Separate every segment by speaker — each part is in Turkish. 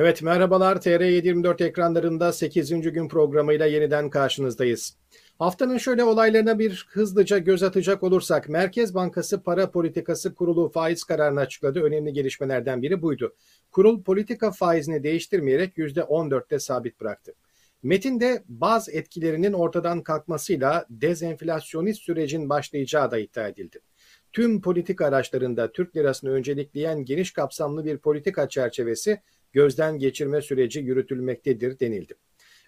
Speaker 1: Evet merhabalar TR724 ekranlarında 8. gün programıyla yeniden karşınızdayız. Haftanın şöyle olaylarına bir hızlıca göz atacak olursak Merkez Bankası Para Politikası Kurulu faiz kararını açıkladı. Önemli gelişmelerden biri buydu. Kurul politika faizini değiştirmeyerek %14'te sabit bıraktı. Metinde bazı etkilerinin ortadan kalkmasıyla dezenflasyonist sürecin başlayacağı da iddia edildi. Tüm politika araçlarında Türk lirasını öncelikleyen geniş kapsamlı bir politika çerçevesi gözden geçirme süreci yürütülmektedir denildi.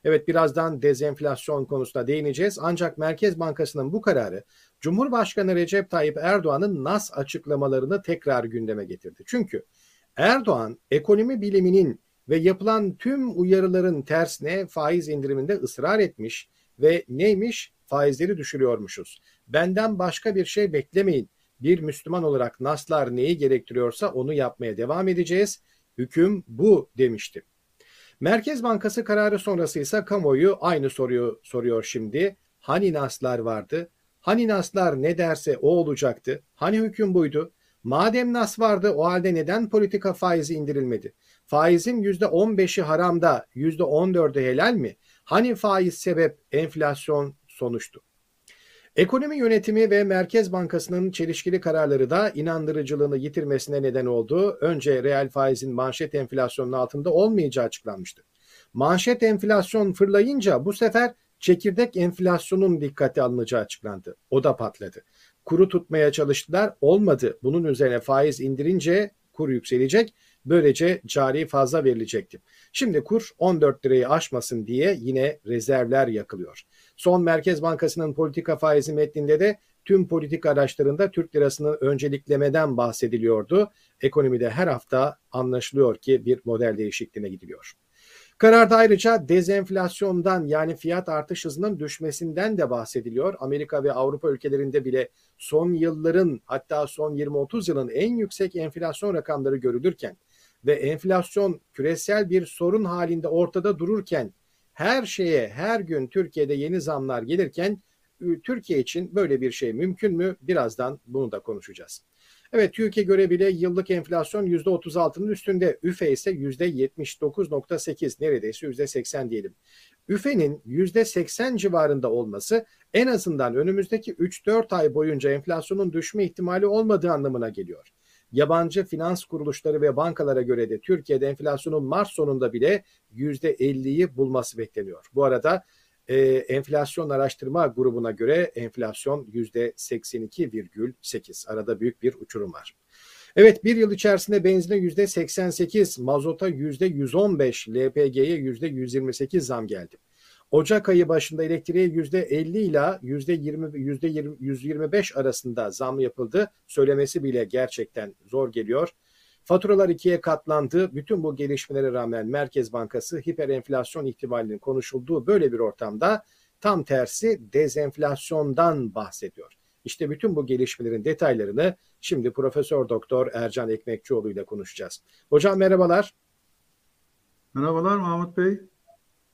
Speaker 1: Evet birazdan dezenflasyon konusuna değineceğiz ancak Merkez Bankası'nın bu kararı Cumhurbaşkanı Recep Tayyip Erdoğan'ın NAS açıklamalarını tekrar gündeme getirdi. Çünkü Erdoğan ekonomi biliminin ve yapılan tüm uyarıların tersine faiz indiriminde ısrar etmiş ve neymiş? Faizleri düşürüyormuşuz. Benden başka bir şey beklemeyin. Bir Müslüman olarak naslar neyi gerektiriyorsa onu yapmaya devam edeceğiz. Hüküm bu demişti. Merkez Bankası kararı sonrası ise kamuoyu aynı soruyu soruyor şimdi. Hani naslar vardı? Hani naslar ne derse o olacaktı? Hani hüküm buydu? Madem nas vardı o halde neden politika faizi indirilmedi? Faizin %15'i haramda, %14'ü helal mi? Hani faiz sebep, enflasyon sonuçtu? Ekonomi yönetimi ve Merkez Bankası'nın çelişkili kararları da inandırıcılığını yitirmesine neden oldu. Önce reel faizin manşet enflasyonun altında olmayacağı açıklanmıştı. Manşet enflasyon fırlayınca bu sefer çekirdek enflasyonun dikkate alınacağı açıklandı. O da patladı. Kuru tutmaya çalıştılar, olmadı. Bunun üzerine faiz indirince kur yükselecek. Böylece cari fazla verilecekti. Şimdi kur 14 lirayı aşmasın diye yine rezervler yakılıyor. Son Merkez Bankası'nın politika faizi metninde de tüm politika araçlarında Türk lirasını önceliklemeden bahsediliyordu. Ekonomide her hafta anlaşılıyor ki bir model değişikliğine gidiliyor. Kararda ayrıca dezenflasyondan yani fiyat artış hızının düşmesinden de bahsediliyor. Amerika ve Avrupa ülkelerinde bile son yılların hatta son 20-30 yılın en yüksek enflasyon rakamları görülürken ve enflasyon küresel bir sorun halinde ortada dururken her şeye her gün Türkiye'de yeni zamlar gelirken Türkiye için böyle bir şey mümkün mü? Birazdan bunu da konuşacağız. Evet TÜİK'e göre bile yıllık enflasyon %36'nın üstünde. üfe ise %79.8 neredeyse %80 diyelim. üfe'nin %80 civarında olması en azından önümüzdeki 3-4 ay boyunca enflasyonun düşme ihtimali olmadığı anlamına geliyor. Yabancı finans kuruluşları ve bankalara göre de Türkiye'de enflasyonun Mart sonunda bile %50'yi bulması bekleniyor. Bu arada e, enflasyon araştırma grubuna göre enflasyon %82,8. Arada büyük bir uçurum var. Evet bir yıl içerisinde benzine %88, mazota %115, LPG'ye %128 zam geldi. Ocak ayı başında elektriğe %50 ile %20, %20, %125 arasında zam yapıldı. Söylemesi bile gerçekten zor geliyor. Faturalar ikiye katlandı. Bütün bu gelişmelere rağmen Merkez Bankası hiperenflasyon ihtimalinin konuşulduğu böyle bir ortamda tam tersi dezenflasyondan bahsediyor. İşte bütün bu gelişmelerin detaylarını şimdi Profesör Doktor Ercan Ekmekçioğlu ile konuşacağız. Hocam merhabalar.
Speaker 2: Merhabalar Mahmut Bey.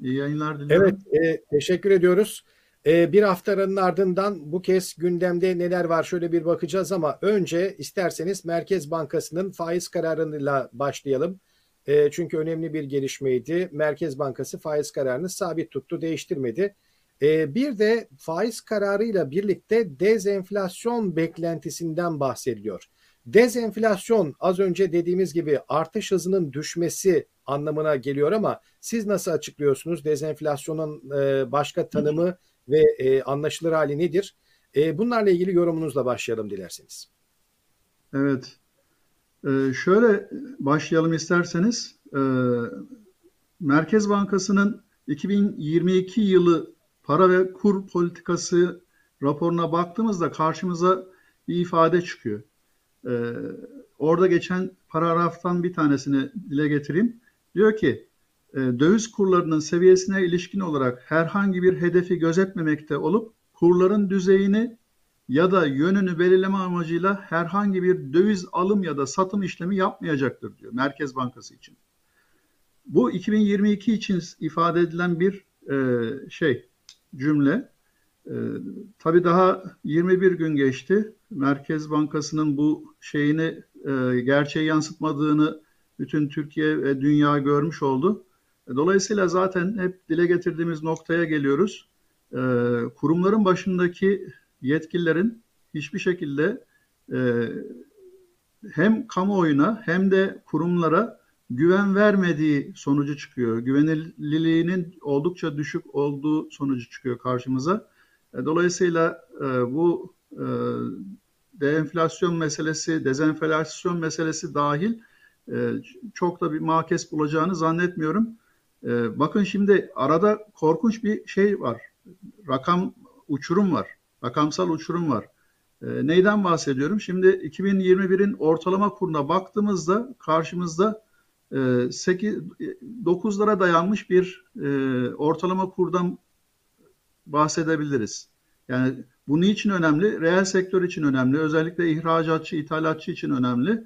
Speaker 2: İyi yayınlar diliyorum.
Speaker 1: Evet, e, teşekkür ediyoruz. E, bir haftanın ardından bu kez gündemde neler var şöyle bir bakacağız ama önce isterseniz Merkez Bankası'nın faiz kararıyla başlayalım. E, çünkü önemli bir gelişmeydi. Merkez Bankası faiz kararını sabit tuttu, değiştirmedi. E, bir de faiz kararıyla birlikte dezenflasyon beklentisinden bahsediliyor. Dezenflasyon az önce dediğimiz gibi artış hızının düşmesi anlamına geliyor ama siz nasıl açıklıyorsunuz? Dezenflasyonun e, başka tanımı ve e, anlaşılır hali nedir? E, bunlarla ilgili yorumunuzla başlayalım dilerseniz.
Speaker 2: Evet. Şöyle başlayalım isterseniz. Merkez Bankası'nın 2022 yılı para ve kur politikası raporuna baktığımızda karşımıza bir ifade çıkıyor. Orada geçen paragraftan bir tanesini dile getireyim. Diyor ki e, döviz kurlarının seviyesine ilişkin olarak herhangi bir hedefi gözetmemekte olup kurların düzeyini ya da yönünü belirleme amacıyla herhangi bir döviz alım ya da satım işlemi yapmayacaktır diyor Merkez Bankası için. Bu 2022 için ifade edilen bir e, şey cümle. E, tabii daha 21 gün geçti. Merkez Bankası'nın bu şeyini e, gerçeği yansıtmadığını bütün Türkiye ve dünya görmüş oldu. Dolayısıyla zaten hep dile getirdiğimiz noktaya geliyoruz. Kurumların başındaki yetkililerin hiçbir şekilde hem kamuoyuna hem de kurumlara güven vermediği sonucu çıkıyor. Güvenilirliğinin oldukça düşük olduğu sonucu çıkıyor karşımıza. E, dolayısıyla e, bu e, deenflasyon meselesi, dezenflasyon meselesi dahil çok da bir makes bulacağını zannetmiyorum. Bakın şimdi arada korkunç bir şey var. Rakam uçurum var. Rakamsal uçurum var. Neyden bahsediyorum? Şimdi 2021'in ortalama kuruna baktığımızda karşımızda 8 9'lara dayanmış bir ortalama kurdan bahsedebiliriz. Yani bu niçin önemli? Reel sektör için önemli. Özellikle ihracatçı, ithalatçı için önemli.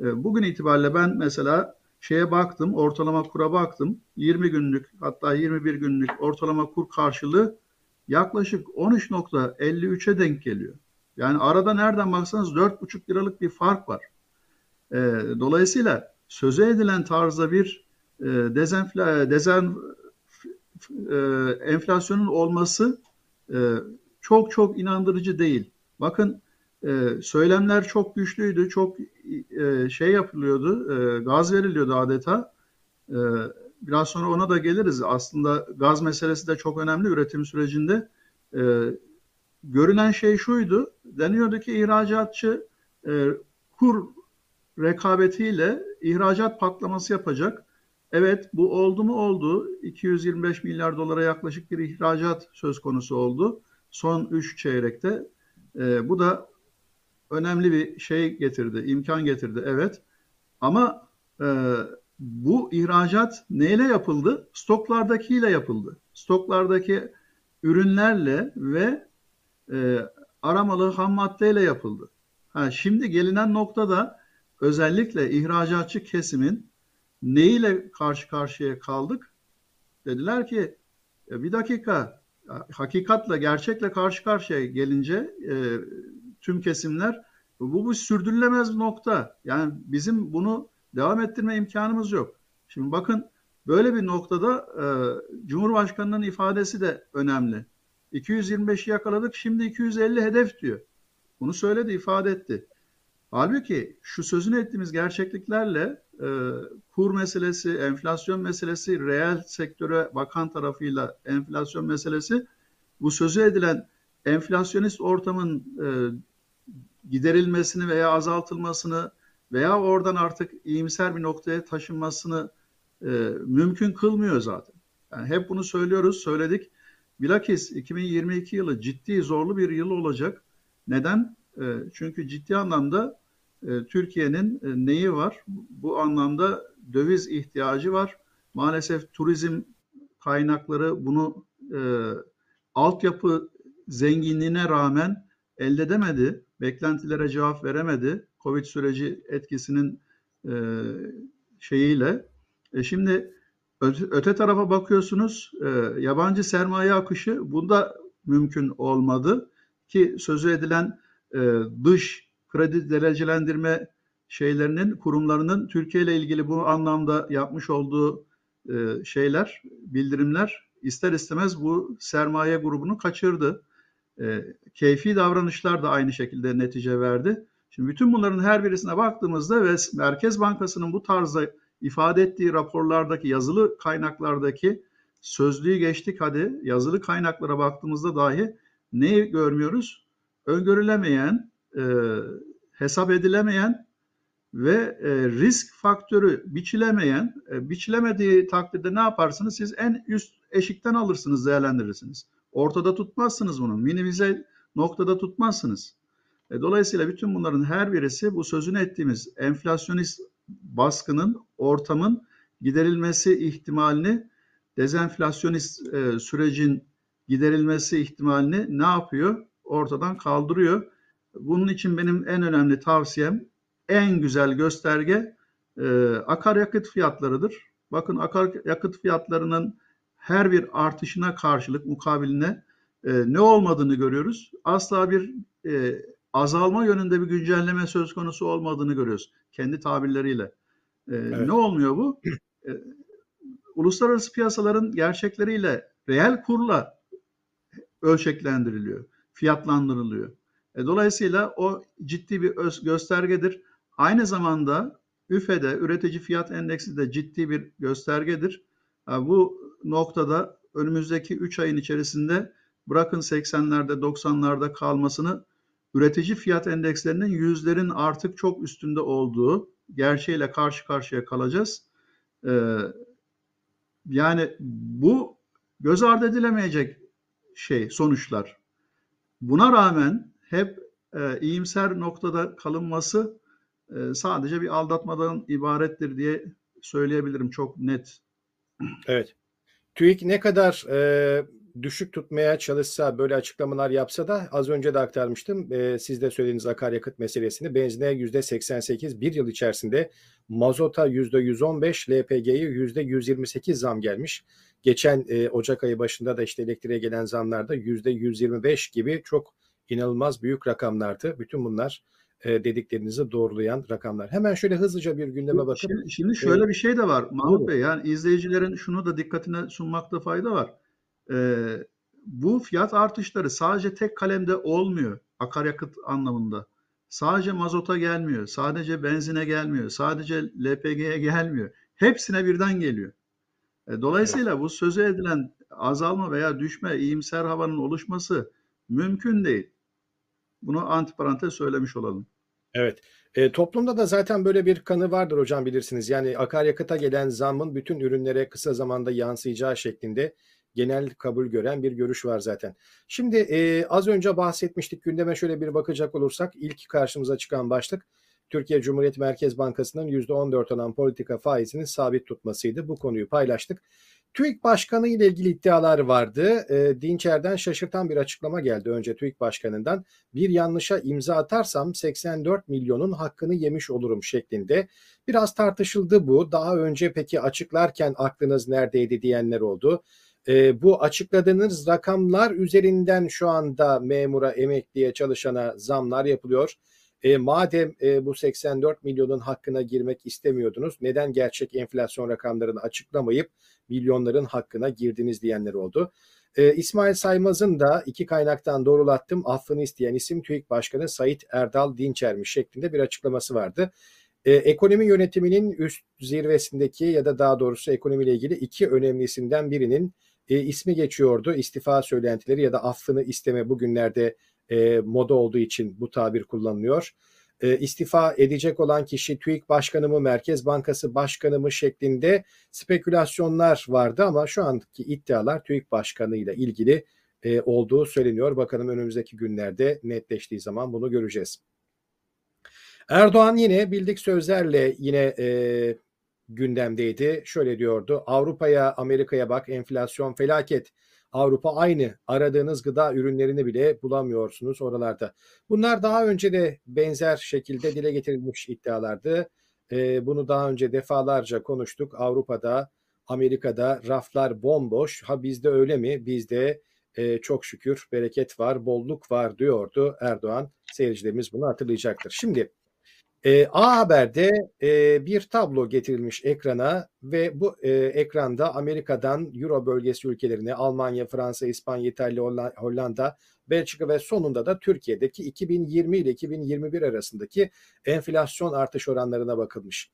Speaker 2: Ee, bugün itibariyle ben mesela şeye baktım, ortalama kura baktım. 20 günlük hatta 21 günlük ortalama kur karşılığı yaklaşık 13.53'e denk geliyor. Yani arada nereden baksanız 4,5 liralık bir fark var. Ee, dolayısıyla sözü edilen tarzda bir e, dezenfla, dezen, e, enflasyonun olması e, çok çok inandırıcı değil. Bakın e, söylemler çok güçlüydü, çok e, şey yapılıyordu, e, gaz veriliyordu adeta. E, biraz sonra ona da geliriz. Aslında gaz meselesi de çok önemli üretim sürecinde. Görünen şey şuydu, deniyordu ki ihracatçı e, kur rekabetiyle ihracat patlaması yapacak. Evet bu oldu mu oldu. 225 milyar dolara yaklaşık bir ihracat söz konusu oldu. Son 3 çeyrekte. E, bu da önemli bir şey getirdi, imkan getirdi. Evet. Ama e, bu ihracat neyle yapıldı? Stoklardakiyle yapıldı. Stoklardaki ürünlerle ve e, aramalı ham maddeyle yapıldı. Ha, şimdi gelinen noktada özellikle ihracatçı kesimin neyle karşı karşıya kaldık? Dediler ki e, bir dakika hakikatle gerçekle karşı karşıya gelince e, tüm kesimler bu, bu sürdürülemez bir nokta. Yani bizim bunu devam ettirme imkanımız yok. Şimdi bakın böyle bir noktada e, Cumhurbaşkanı'nın ifadesi de önemli. 225'i yakaladık şimdi 250 hedef diyor. Bunu söyledi ifade etti. Halbuki şu sözünü ettiğimiz gerçekliklerle e, kur meselesi, enflasyon meselesi, reel sektöre bakan tarafıyla enflasyon meselesi bu sözü edilen enflasyonist ortamın e, giderilmesini veya azaltılmasını veya oradan artık iyimser bir noktaya taşınmasını e, mümkün kılmıyor zaten. Yani hep bunu söylüyoruz, söyledik. Bilakis 2022 yılı ciddi zorlu bir yıl olacak. Neden? E, çünkü ciddi anlamda e, Türkiye'nin e, neyi var? Bu anlamda döviz ihtiyacı var. Maalesef turizm kaynakları bunu e, altyapı zenginliğine rağmen elde edemedi. Beklentilere cevap veremedi. Covid süreci etkisinin e, şeyiyle. E şimdi öte, öte tarafa bakıyorsunuz e, yabancı sermaye akışı bunda mümkün olmadı ki sözü edilen e, dış kredi derecelendirme şeylerinin kurumlarının Türkiye ile ilgili bu anlamda yapmış olduğu e, şeyler, bildirimler ister istemez bu sermaye grubunu kaçırdı. E, keyfi davranışlar da aynı şekilde netice verdi. Şimdi bütün bunların her birisine baktığımızda ve Merkez Bankası'nın bu tarzda ifade ettiği raporlardaki yazılı kaynaklardaki sözlüğü geçtik hadi yazılı kaynaklara baktığımızda dahi neyi görmüyoruz? Öngörülemeyen e, hesap edilemeyen ve e, risk faktörü biçilemeyen, e, biçilemediği takdirde ne yaparsınız? Siz en üst eşikten alırsınız, değerlendirirsiniz. Ortada tutmazsınız bunu. Minimize noktada tutmazsınız. E, dolayısıyla bütün bunların her birisi bu sözünü ettiğimiz enflasyonist baskının, ortamın giderilmesi ihtimalini, dezenflasyonist e, sürecin giderilmesi ihtimalini ne yapıyor? Ortadan kaldırıyor. Bunun için benim en önemli tavsiyem, en güzel gösterge e, akaryakıt fiyatlarıdır. Bakın akaryakıt fiyatlarının her bir artışına karşılık mukabiline e, ne olmadığını görüyoruz. Asla bir e, azalma yönünde bir güncelleme söz konusu olmadığını görüyoruz kendi tabirleriyle. Evet. Ne olmuyor bu? Uluslararası piyasaların gerçekleriyle reel kurla ölçeklendiriliyor, fiyatlandırılıyor. Dolayısıyla o ciddi bir göstergedir. Aynı zamanda üfede üretici fiyat endeksi de ciddi bir göstergedir. Bu noktada önümüzdeki 3 ayın içerisinde bırakın 80'lerde 90'larda kalmasını üretici fiyat endekslerinin yüzlerin artık çok üstünde olduğu gerçeğiyle karşı karşıya kalacağız. Ee, yani bu göz ardı edilemeyecek şey sonuçlar. Buna rağmen hep e, iyimser noktada kalınması e, sadece bir aldatmadan ibarettir diye söyleyebilirim çok net.
Speaker 1: Evet. TÜİK ne kadar e, düşük tutmaya çalışsa böyle açıklamalar yapsa da az önce de aktarmıştım. E, siz de söylediğiniz akaryakıt meselesini benzine %88 bir yıl içerisinde mazota %115 LPG'ye %128 zam gelmiş. Geçen e, Ocak ayı başında da işte elektriğe gelen zamlarda %125 gibi çok inanılmaz büyük rakamlardı. Bütün bunlar e, dediklerinizi doğrulayan rakamlar. Hemen şöyle hızlıca bir gündeme bakıp.
Speaker 2: Şimdi, şimdi şöyle e, bir şey de var Mahmut Bey. Yani izleyicilerin şunu da dikkatine sunmakta fayda var. Ee, bu fiyat artışları sadece tek kalemde olmuyor akaryakıt anlamında. Sadece mazota gelmiyor, sadece benzine gelmiyor, sadece LPG'ye gelmiyor. Hepsine birden geliyor. E, dolayısıyla evet. bu sözü edilen azalma veya düşme, iyimser havanın oluşması mümkün değil. Bunu antiparantez söylemiş olalım.
Speaker 1: Evet. E, toplumda da zaten böyle bir kanı vardır hocam bilirsiniz. Yani akaryakıta gelen zammın bütün ürünlere kısa zamanda yansıyacağı şeklinde genel kabul gören bir görüş var zaten. Şimdi e, az önce bahsetmiştik gündeme şöyle bir bakacak olursak ilk karşımıza çıkan başlık Türkiye Cumhuriyet Merkez Bankası'nın %14 olan politika faizini sabit tutmasıydı. Bu konuyu paylaştık. TÜİK Başkanı ile ilgili iddialar vardı. E, Dinçer'den şaşırtan bir açıklama geldi önce TÜİK Başkanı'ndan. Bir yanlışa imza atarsam 84 milyonun hakkını yemiş olurum şeklinde. Biraz tartışıldı bu. Daha önce peki açıklarken aklınız neredeydi diyenler oldu. E, bu açıkladığınız rakamlar üzerinden şu anda memura, emekliye, çalışana zamlar yapılıyor. E, madem e, bu 84 milyonun hakkına girmek istemiyordunuz, neden gerçek enflasyon rakamlarını açıklamayıp milyonların hakkına girdiniz diyenler oldu. E, İsmail Saymaz'ın da iki kaynaktan doğrulattım affını isteyen isim TÜİK Başkanı Sait Erdal Dinçermiş şeklinde bir açıklaması vardı. E, ekonomi yönetiminin üst zirvesindeki ya da daha doğrusu ekonomiyle ilgili iki önemli isimden birinin e, ismi geçiyordu. İstifa söylentileri ya da affını isteme bugünlerde e, moda olduğu için bu tabir kullanılıyor. E, istifa edecek olan kişi TÜİK Başkanı mı, Merkez Bankası Başkanı mı şeklinde spekülasyonlar vardı ama şu andaki iddialar TÜİK Başkanı ilgili e, olduğu söyleniyor. Bakalım önümüzdeki günlerde netleştiği zaman bunu göreceğiz. Erdoğan yine bildik sözlerle yine e, gündemdeydi. Şöyle diyordu. Avrupa'ya, Amerika'ya bak enflasyon felaket. Avrupa aynı. Aradığınız gıda ürünlerini bile bulamıyorsunuz oralarda. Bunlar daha önce de benzer şekilde dile getirilmiş iddialardı. Ee, bunu daha önce defalarca konuştuk. Avrupa'da, Amerika'da raflar bomboş. Ha bizde öyle mi? Bizde e, çok şükür bereket var, bolluk var diyordu Erdoğan. Seyircilerimiz bunu hatırlayacaktır. Şimdi e, A Haber'de e, bir tablo getirilmiş ekrana ve bu e, ekranda Amerika'dan Euro bölgesi ülkelerine Almanya, Fransa, İspanya, İtalya, Hollanda, Belçika ve sonunda da Türkiye'deki 2020 ile 2021 arasındaki enflasyon artış oranlarına bakılmış.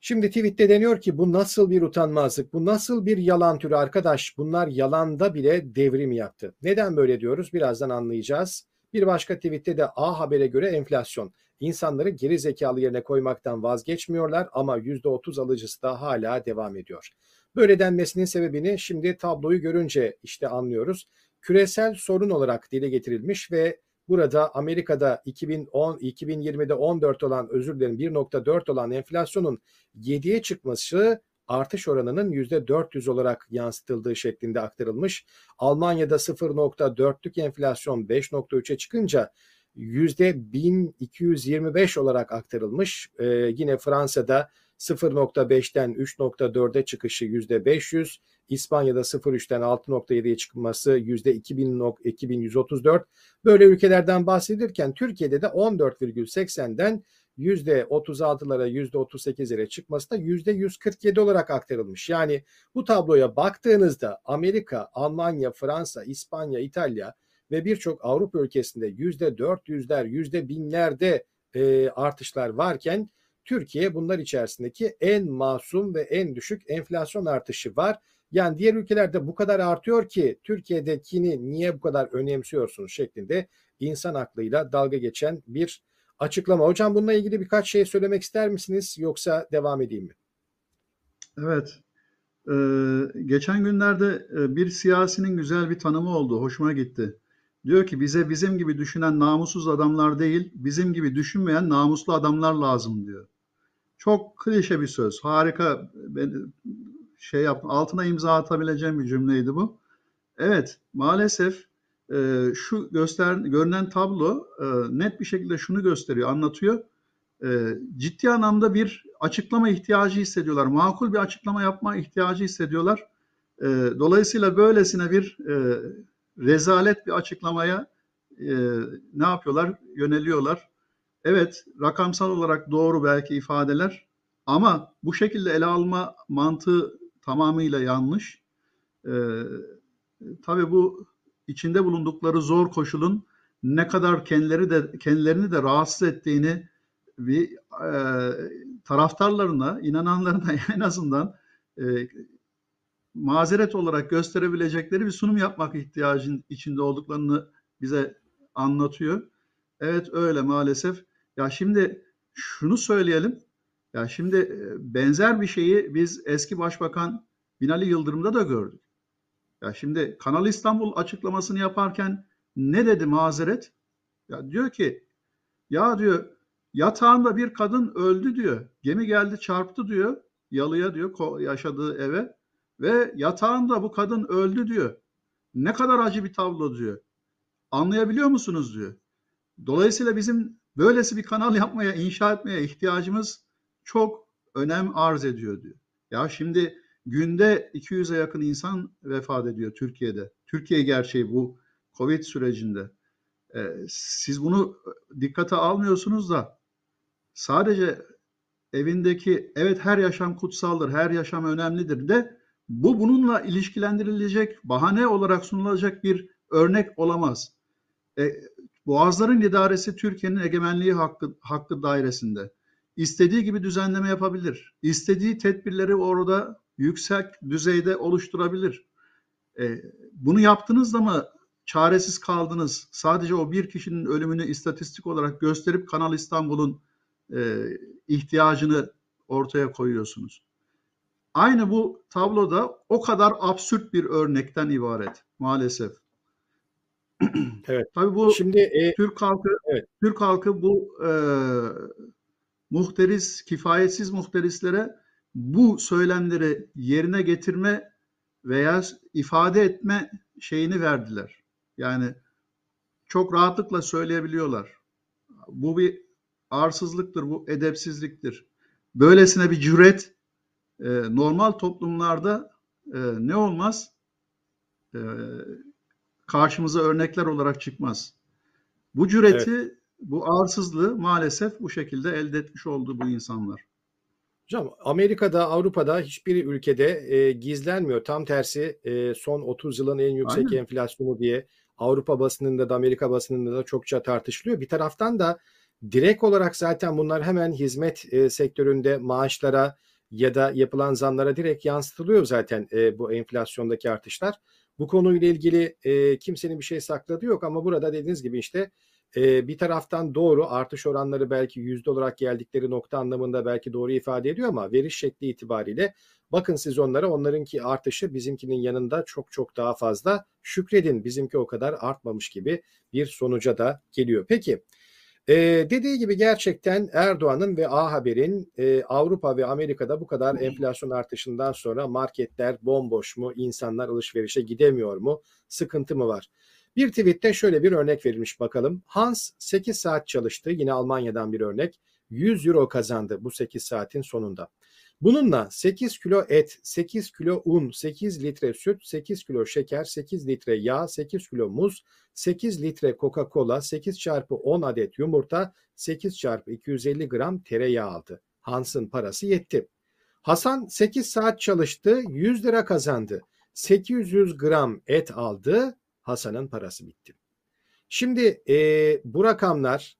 Speaker 1: Şimdi tweette deniyor ki bu nasıl bir utanmazlık, bu nasıl bir yalan türü arkadaş bunlar yalanda bile devrim yaptı. Neden böyle diyoruz birazdan anlayacağız. Bir başka tweette de A Haber'e göre enflasyon insanları geri zekalı yerine koymaktan vazgeçmiyorlar ama %30 alıcısı da hala devam ediyor. Böyle denmesinin sebebini şimdi tabloyu görünce işte anlıyoruz. Küresel sorun olarak dile getirilmiş ve burada Amerika'da 2010 2020'de 14 olan özür dilerim 1.4 olan enflasyonun 7'ye çıkması artış oranının %400 olarak yansıtıldığı şeklinde aktarılmış. Almanya'da 0.4'lük enflasyon 5.3'e çıkınca %1225 olarak aktarılmış. Ee, yine Fransa'da 0.5'ten 3.4'e çıkışı %500, İspanya'da 0.3'ten 6.7'ye çıkması %2134. Böyle ülkelerden bahsedilirken Türkiye'de de 14,80'den %36'lara %38'lere çıkması da %147 olarak aktarılmış. Yani bu tabloya baktığınızda Amerika, Almanya, Fransa, İspanya, İtalya ve birçok Avrupa ülkesinde %400'ler, %1000'lerde e, artışlar varken Türkiye bunlar içerisindeki en masum ve en düşük enflasyon artışı var. Yani diğer ülkelerde bu kadar artıyor ki Türkiye'dekini niye bu kadar önemsiyorsunuz şeklinde insan aklıyla dalga geçen bir açıklama. Hocam bununla ilgili birkaç şey söylemek ister misiniz yoksa devam edeyim mi?
Speaker 2: Evet. Ee, geçen günlerde e, bir siyasinin güzel bir tanımı oldu. Hoşuma gitti. Diyor ki bize bizim gibi düşünen namussuz adamlar değil, bizim gibi düşünmeyen namuslu adamlar lazım diyor. Çok klişe bir söz. Harika. Ben şey yaptım. Altına imza atabileceğim bir cümleydi bu. Evet, maalesef e, şu göster görünen tablo e, net bir şekilde şunu gösteriyor, anlatıyor. E, ciddi anlamda bir açıklama ihtiyacı hissediyorlar. Makul bir açıklama yapma ihtiyacı hissediyorlar. E, dolayısıyla böylesine bir e, rezalet bir açıklamaya e, ne yapıyorlar? Yöneliyorlar. Evet, rakamsal olarak doğru belki ifadeler ama bu şekilde ele alma mantığı tamamıyla yanlış. Ee, tabii bu içinde bulundukları zor koşulun ne kadar kendileri de kendilerini de rahatsız ettiğini bir e, taraftarlarına, inananlarına en azından e, mazeret olarak gösterebilecekleri bir sunum yapmak ihtiyacın içinde olduklarını bize anlatıyor. Evet öyle maalesef. Ya şimdi şunu söyleyelim. Ya şimdi e, benzer bir şeyi biz eski Başbakan Binali Yıldırım'da da gördük. Ya şimdi Kanal İstanbul açıklamasını yaparken ne dedi mazeret? Ya diyor ki ya diyor yatağında bir kadın öldü diyor. Gemi geldi çarptı diyor. Yalıya diyor yaşadığı eve ve yatağında bu kadın öldü diyor. Ne kadar acı bir tablo diyor. Anlayabiliyor musunuz diyor. Dolayısıyla bizim böylesi bir kanal yapmaya, inşa etmeye ihtiyacımız çok önem arz ediyor diyor. Ya şimdi günde 200'e yakın insan vefat ediyor Türkiye'de. Türkiye gerçeği bu Covid sürecinde. Ee, siz bunu dikkate almıyorsunuz da sadece evindeki evet her yaşam kutsaldır, her yaşam önemlidir de bu bununla ilişkilendirilecek, bahane olarak sunulacak bir örnek olamaz. E, Boğazların idaresi Türkiye'nin egemenliği hakkı, hakkı dairesinde istediği gibi düzenleme yapabilir. İstediği tedbirleri orada yüksek düzeyde oluşturabilir. E, bunu yaptınız da mı çaresiz kaldınız? Sadece o bir kişinin ölümünü istatistik olarak gösterip Kanal İstanbul'un e, ihtiyacını ortaya koyuyorsunuz. Aynı bu tabloda o kadar absürt bir örnekten ibaret maalesef.
Speaker 1: Evet. Tabii bu şimdi e,
Speaker 2: Türk halkı evet. Türk halkı bu e, muhteris, kifayetsiz muhterislere bu söylemleri yerine getirme veya ifade etme şeyini verdiler. Yani çok rahatlıkla söyleyebiliyorlar. Bu bir arsızlıktır, bu edepsizliktir. Böylesine bir cüret e, normal toplumlarda e, ne olmaz? E, karşımıza örnekler olarak çıkmaz. Bu cüreti evet bu arsızlığı maalesef bu şekilde elde etmiş oldu bu insanlar.
Speaker 1: Hocam Amerika'da, Avrupa'da hiçbir ülkede e, gizlenmiyor. Tam tersi e, son 30 yılın en yüksek Aynen. enflasyonu diye Avrupa basınında da Amerika basınında da çokça tartışılıyor. Bir taraftan da direkt olarak zaten bunlar hemen hizmet e, sektöründe maaşlara ya da yapılan zamlara direkt yansıtılıyor zaten e, bu enflasyondaki artışlar. Bu konuyla ilgili e, kimsenin bir şey sakladığı yok ama burada dediğiniz gibi işte e, bir taraftan doğru artış oranları belki yüzde olarak geldikleri nokta anlamında belki doğru ifade ediyor ama veriş şekli itibariyle bakın siz onlara onlarınki artışı bizimkinin yanında çok çok daha fazla şükredin bizimki o kadar artmamış gibi bir sonuca da geliyor. Peki ee, dediği gibi gerçekten Erdoğan'ın ve A Haber'in e, Avrupa ve Amerika'da bu kadar enflasyon artışından sonra marketler bomboş mu, insanlar alışverişe gidemiyor mu, sıkıntı mı var? Bir tweette şöyle bir örnek verilmiş bakalım. Hans 8 saat çalıştı. Yine Almanya'dan bir örnek. 100 euro kazandı bu 8 saatin sonunda. Bununla 8 kilo et, 8 kilo un, 8 litre süt, 8 kilo şeker, 8 litre yağ, 8 kilo muz, 8 litre Coca-Cola, 8 çarpı 10 adet yumurta, 8 çarpı 250 gram tereyağı aldı. Hans'ın parası yetti. Hasan 8 saat çalıştı, 100 lira kazandı. 800 gram et aldı, Hasan'ın parası bitti. Şimdi e, bu rakamlar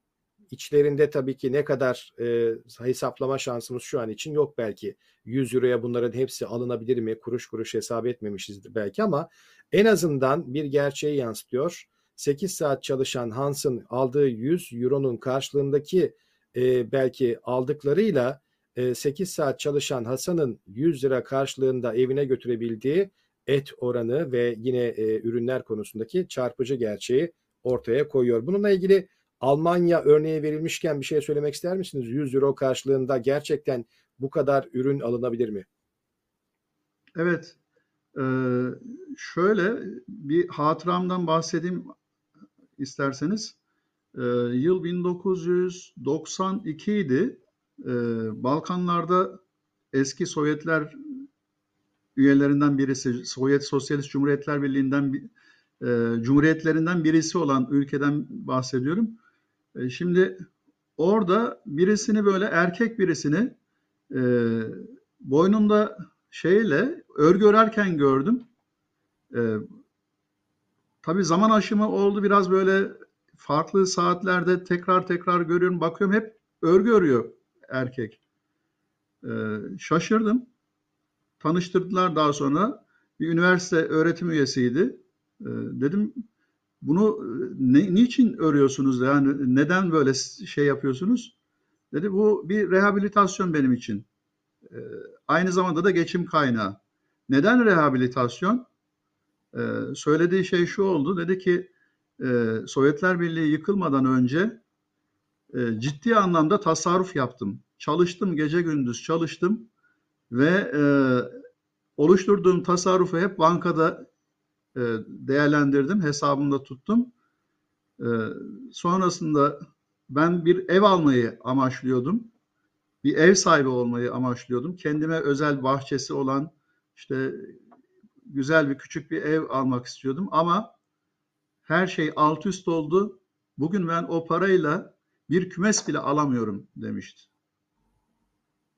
Speaker 1: içlerinde tabii ki ne kadar e, hesaplama şansımız şu an için yok belki. 100 euroya bunların hepsi alınabilir mi? Kuruş kuruş hesap etmemişizdir belki ama en azından bir gerçeği yansıtıyor. 8 saat çalışan Hans'ın aldığı 100 euronun karşılığındaki e, belki aldıklarıyla e, 8 saat çalışan Hasan'ın 100 lira karşılığında evine götürebildiği et oranı ve yine e, ürünler konusundaki çarpıcı gerçeği ortaya koyuyor. Bununla ilgili Almanya örneği verilmişken bir şey söylemek ister misiniz? 100 euro karşılığında gerçekten bu kadar ürün alınabilir mi?
Speaker 2: Evet. Şöyle bir hatıramdan bahsedeyim isterseniz. Yıl 1992 idi. Balkanlarda eski Sovyetler üyelerinden birisi, Sovyet Sosyalist Cumhuriyetler Birliği'nden e, cumhuriyetlerinden birisi olan ülkeden bahsediyorum. E, şimdi orada birisini böyle erkek birisini e, boynunda şeyle örgü örerken gördüm. E, tabii zaman aşımı oldu biraz böyle farklı saatlerde tekrar tekrar görüyorum. Bakıyorum hep örgü örüyor erkek. E, şaşırdım. Tanıştırdılar daha sonra. Bir üniversite öğretim üyesiydi. E, dedim bunu ne, niçin örüyorsunuz? Yani neden böyle şey yapıyorsunuz? Dedi bu bir rehabilitasyon benim için. Ee, aynı zamanda da geçim kaynağı. Neden rehabilitasyon? Ee, söylediği şey şu oldu. Dedi ki e, Sovyetler Birliği yıkılmadan önce e, ciddi anlamda tasarruf yaptım. Çalıştım gece gündüz çalıştım ve e, oluşturduğum tasarrufu hep bankada e, değerlendirdim, hesabımda tuttum. E, sonrasında ben bir ev almayı amaçlıyordum. Bir ev sahibi olmayı amaçlıyordum. Kendime özel bahçesi olan işte güzel bir küçük bir ev almak istiyordum ama her şey alt üst oldu. Bugün ben o parayla bir kümes bile alamıyorum demişti.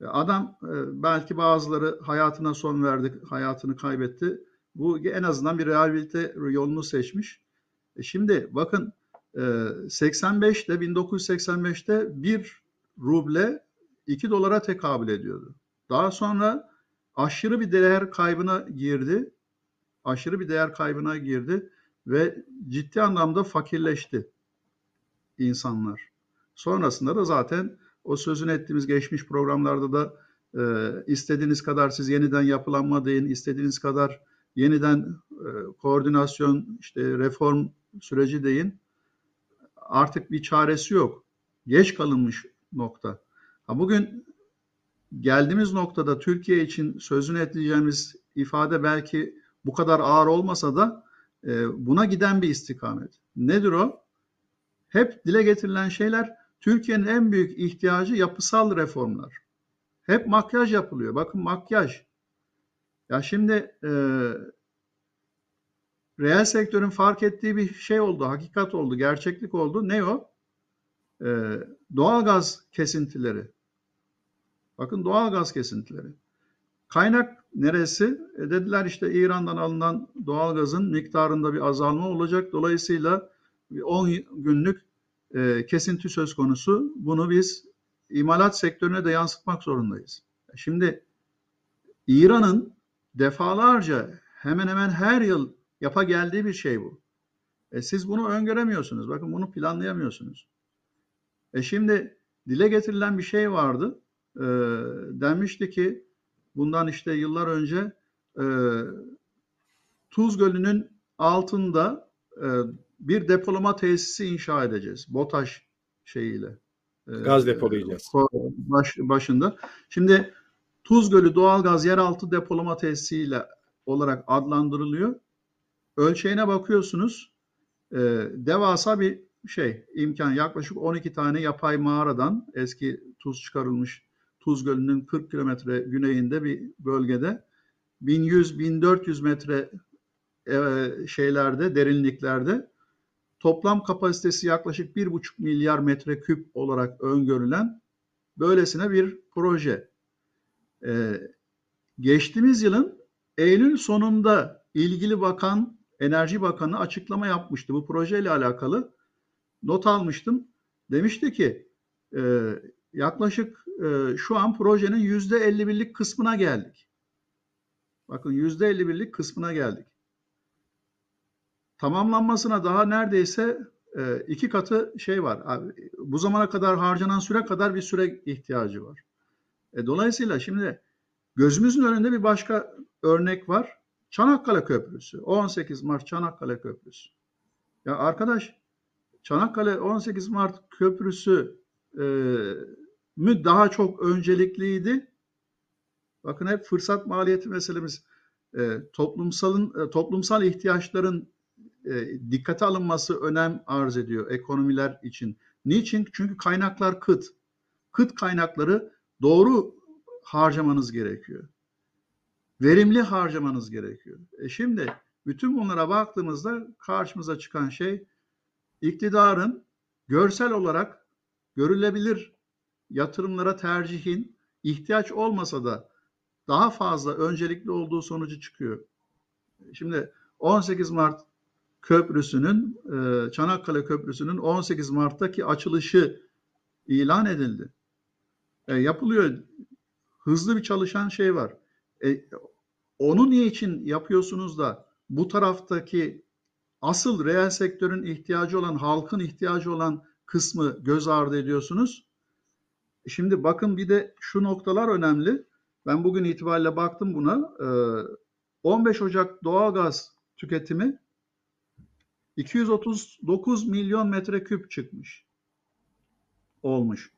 Speaker 2: Adam e, belki bazıları hayatına son verdi, hayatını kaybetti. Bu en azından bir rehabilite yolunu seçmiş. E şimdi bakın 85'te 1985'te 1 ruble 2 dolara tekabül ediyordu. Daha sonra aşırı bir değer kaybına girdi. Aşırı bir değer kaybına girdi ve ciddi anlamda fakirleşti insanlar. Sonrasında da zaten o sözünü ettiğimiz geçmiş programlarda da e, istediğiniz kadar siz yeniden yapılanma deyin, istediğiniz kadar yeniden e, koordinasyon, işte reform süreci deyin. Artık bir çaresi yok. Geç kalınmış nokta. Ha bugün geldiğimiz noktada Türkiye için sözünü etleyeceğimiz ifade belki bu kadar ağır olmasa da e, buna giden bir istikamet. Nedir o? Hep dile getirilen şeyler Türkiye'nin en büyük ihtiyacı yapısal reformlar. Hep makyaj yapılıyor. Bakın makyaj. Ya şimdi e, reel sektörün fark ettiği bir şey oldu, hakikat oldu, gerçeklik oldu. Ne o? E, doğalgaz kesintileri. Bakın doğalgaz kesintileri. Kaynak neresi? E dediler işte İran'dan alınan doğalgazın miktarında bir azalma olacak. Dolayısıyla 10 günlük e, kesinti söz konusu. Bunu biz imalat sektörüne de yansıtmak zorundayız. Şimdi İran'ın defalarca hemen hemen her yıl yapa geldiği bir şey bu. E siz bunu öngöremiyorsunuz. Bakın bunu planlayamıyorsunuz. E şimdi dile getirilen bir şey vardı. E, denmişti ki bundan işte yıllar önce e, Tuz Gölü'nün altında e, bir depolama tesisi inşa edeceğiz. BOTAŞ şeyiyle.
Speaker 1: E, Gaz depolayacağız.
Speaker 2: Baş, başında. Şimdi Tuz Gölü doğalgaz yeraltı depolama tesisiyle olarak adlandırılıyor. Ölçeğine bakıyorsunuz. E, devasa bir şey imkan yaklaşık 12 tane yapay mağaradan eski tuz çıkarılmış Tuz Gölü'nün 40 kilometre güneyinde bir bölgede 1100-1400 metre e, şeylerde, derinliklerde toplam kapasitesi yaklaşık 1,5 milyar metreküp olarak öngörülen böylesine bir proje. Ee, geçtiğimiz yılın Eylül sonunda ilgili bakan, Enerji Bakanı açıklama yapmıştı bu projeyle alakalı. Not almıştım. Demişti ki e, yaklaşık e, şu an projenin yüzde 51'lik kısmına geldik. Bakın yüzde 51'lik kısmına geldik. Tamamlanmasına daha neredeyse e, iki katı şey var. Abi, bu zamana kadar harcanan süre kadar bir süre ihtiyacı var. E, dolayısıyla şimdi gözümüzün önünde bir başka örnek var. Çanakkale Köprüsü. 18 Mart Çanakkale Köprüsü. Ya arkadaş Çanakkale 18 Mart Köprüsü e, mü daha çok öncelikliydi. Bakın hep fırsat maliyeti meselemiz e, toplumsalın e, toplumsal ihtiyaçların e, dikkate alınması önem arz ediyor ekonomiler için. Niçin? Çünkü kaynaklar kıt. Kıt kaynakları doğru harcamanız gerekiyor. Verimli harcamanız gerekiyor. E şimdi bütün bunlara baktığımızda karşımıza çıkan şey iktidarın görsel olarak görülebilir yatırımlara tercihin ihtiyaç olmasa da daha fazla öncelikli olduğu sonucu çıkıyor. Şimdi 18 Mart Köprüsü'nün e, Çanakkale Köprüsü'nün 18 Mart'taki açılışı ilan edildi. E, yapılıyor. Hızlı bir çalışan şey var. E, onu niye için yapıyorsunuz da bu taraftaki asıl reel sektörün ihtiyacı olan, halkın ihtiyacı olan kısmı göz ardı ediyorsunuz? Şimdi bakın bir de şu noktalar önemli. Ben bugün itibariyle baktım buna. 15 Ocak doğalgaz tüketimi 239 milyon metreküp çıkmış. Olmuş.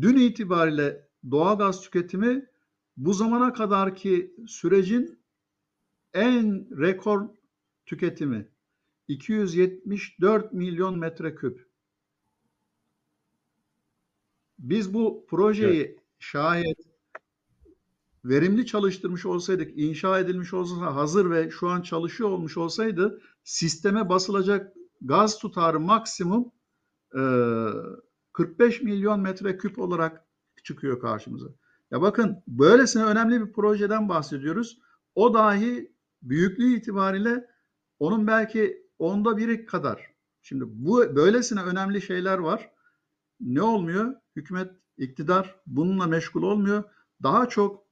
Speaker 2: Dün itibariyle doğalgaz tüketimi bu zamana kadarki sürecin en rekor tüketimi 274 milyon metreküp. Biz bu projeyi evet. şayet verimli çalıştırmış olsaydık, inşa edilmiş olsa hazır ve şu an çalışıyor olmuş olsaydı sisteme basılacak gaz tutarı maksimum e, 45 milyon metreküp olarak çıkıyor karşımıza. Ya bakın böylesine önemli bir projeden bahsediyoruz. O dahi büyüklüğü itibariyle onun belki onda biri kadar. Şimdi bu böylesine önemli şeyler var. Ne olmuyor? Hükümet, iktidar bununla meşgul olmuyor. Daha çok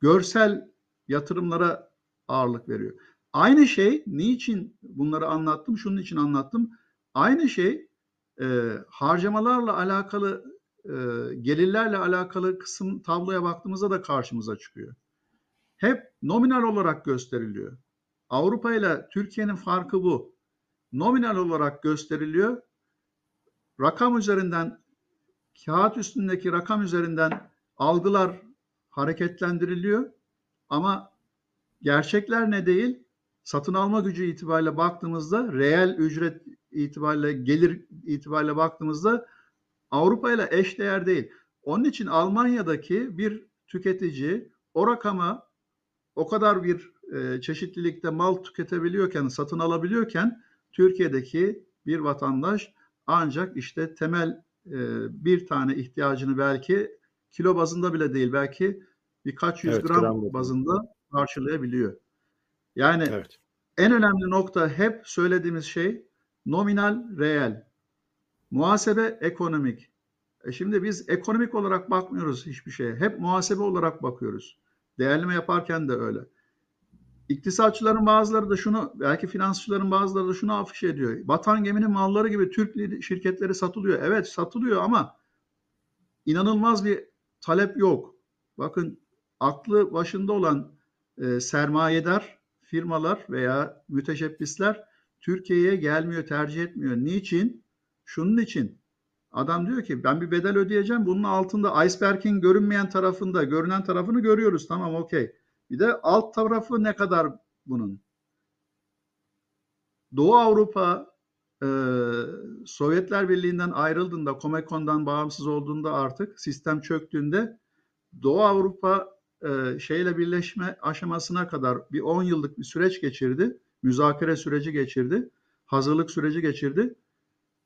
Speaker 2: görsel yatırımlara ağırlık veriyor. Aynı şey niçin bunları anlattım? Şunun için anlattım. Aynı şey e, harcamalarla alakalı, e, gelirlerle alakalı kısım tabloya baktığımızda da karşımıza çıkıyor. Hep nominal olarak gösteriliyor. Avrupa ile Türkiye'nin farkı bu. Nominal olarak gösteriliyor. Rakam üzerinden, kağıt üstündeki rakam üzerinden algılar hareketlendiriliyor. Ama gerçekler ne değil? Satın alma gücü itibariyle baktığımızda, reel ücret itibariyle, gelir itibariyle baktığımızda Avrupa ile eş değer değil. Onun için Almanya'daki bir tüketici o rakama o kadar bir e, çeşitlilikte mal tüketebiliyorken, satın alabiliyorken Türkiye'deki bir vatandaş ancak işte temel e, bir tane ihtiyacını belki kilo bazında bile değil belki birkaç yüz evet, gram, gram bazında karşılayabiliyor. Yani evet. en önemli nokta hep söylediğimiz şey nominal reel. Muhasebe ekonomik. E şimdi biz ekonomik olarak bakmıyoruz hiçbir şeye. Hep muhasebe olarak bakıyoruz. Değerleme yaparken de öyle. İktisatçıların bazıları da şunu, belki finansçıların bazıları da şunu afiş ediyor. Batan geminin malları gibi Türk şirketleri satılıyor. Evet satılıyor ama inanılmaz bir talep yok. Bakın aklı başında olan e, sermayedar firmalar veya müteşebbisler Türkiye'ye gelmiyor, tercih etmiyor. Niçin? Şunun için. Adam diyor ki ben bir bedel ödeyeceğim. Bunun altında iceberg'in görünmeyen tarafında, görünen tarafını görüyoruz. Tamam okey. Bir de alt tarafı ne kadar bunun? Doğu Avrupa e, Sovyetler Birliği'nden ayrıldığında, Comecon'dan bağımsız olduğunda artık sistem çöktüğünde Doğu Avrupa e, şeyle birleşme aşamasına kadar bir 10 yıllık bir süreç geçirdi. Müzakere süreci geçirdi. Hazırlık süreci geçirdi.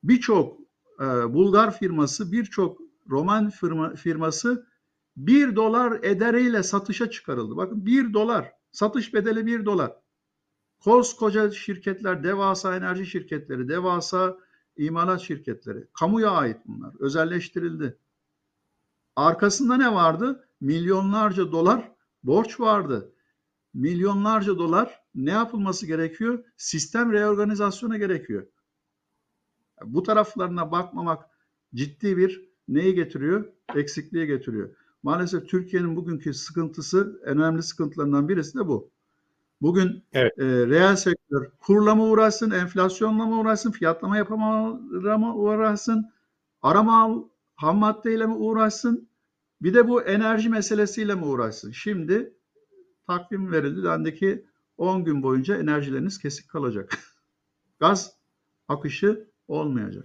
Speaker 2: Birçok e, Bulgar firması, birçok Roman firma, firması 1 dolar ederiyle satışa çıkarıldı. Bakın 1 dolar. Satış bedeli 1 dolar. Koskoca şirketler, devasa enerji şirketleri, devasa imalat şirketleri. Kamuya ait bunlar. Özelleştirildi. Arkasında ne vardı? Milyonlarca dolar borç vardı. Milyonlarca dolar ne yapılması gerekiyor? Sistem reorganizasyonu gerekiyor. Bu taraflarına bakmamak ciddi bir neyi getiriyor? Eksikliği getiriyor. Maalesef Türkiye'nin bugünkü sıkıntısı, en önemli sıkıntılarından birisi de bu. Bugün evet. e, reel sektör kurla mı uğraşsın, enflasyonla mı uğraşsın, fiyatlama yapamama mı uğraşsın, arama ham maddeyle mi uğraşsın, bir de bu enerji meselesiyle mi uğraşsın? Şimdi takvim verildi. Dendi ki 10 gün boyunca enerjileriniz kesik kalacak. Gaz akışı olmayacak.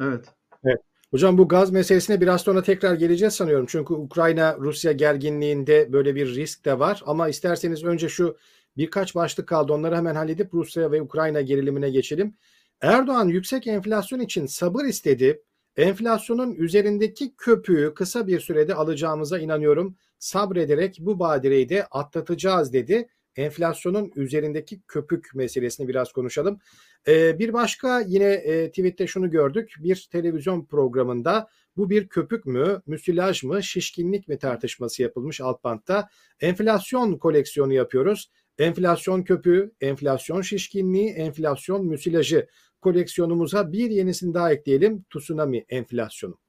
Speaker 2: Evet.
Speaker 1: Evet. Hocam bu gaz meselesine biraz sonra tekrar geleceğiz sanıyorum. Çünkü Ukrayna-Rusya gerginliğinde böyle bir risk de var. Ama isterseniz önce şu birkaç başlık kaldı. Onları hemen halledip Rusya ve Ukrayna gerilimine geçelim. Erdoğan yüksek enflasyon için sabır istedi. Enflasyonun üzerindeki köpüğü kısa bir sürede alacağımıza inanıyorum. Sabrederek bu badireyi de atlatacağız dedi. Enflasyonun üzerindeki köpük meselesini biraz konuşalım. Ee, bir başka yine e, tweette şunu gördük. Bir televizyon programında bu bir köpük mü, müsilaj mı, şişkinlik mi tartışması yapılmış alt bantta. Enflasyon koleksiyonu yapıyoruz. Enflasyon köpüğü, enflasyon şişkinliği, enflasyon müsilajı koleksiyonumuza bir yenisini daha ekleyelim. Tsunami enflasyonu.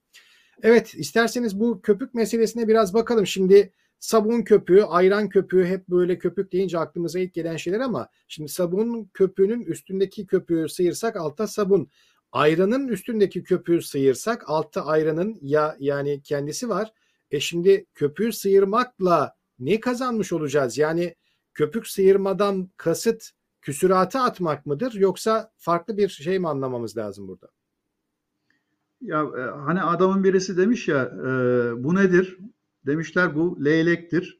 Speaker 1: Evet isterseniz bu köpük meselesine biraz bakalım. Şimdi sabun köpüğü, ayran köpüğü hep böyle köpük deyince aklımıza ilk gelen şeyler ama şimdi sabun köpüğünün üstündeki köpüğü sıyırsak altta sabun. Ayranın üstündeki köpüğü sıyırsak altta ayranın ya yani kendisi var. E şimdi köpüğü sıyırmakla ne kazanmış olacağız? Yani köpük sıyırmadan kasıt küsuratı atmak mıdır yoksa farklı bir şey mi anlamamız lazım burada?
Speaker 2: Ya e, hani adamın birisi demiş ya e, bu nedir? Demişler bu leylektir.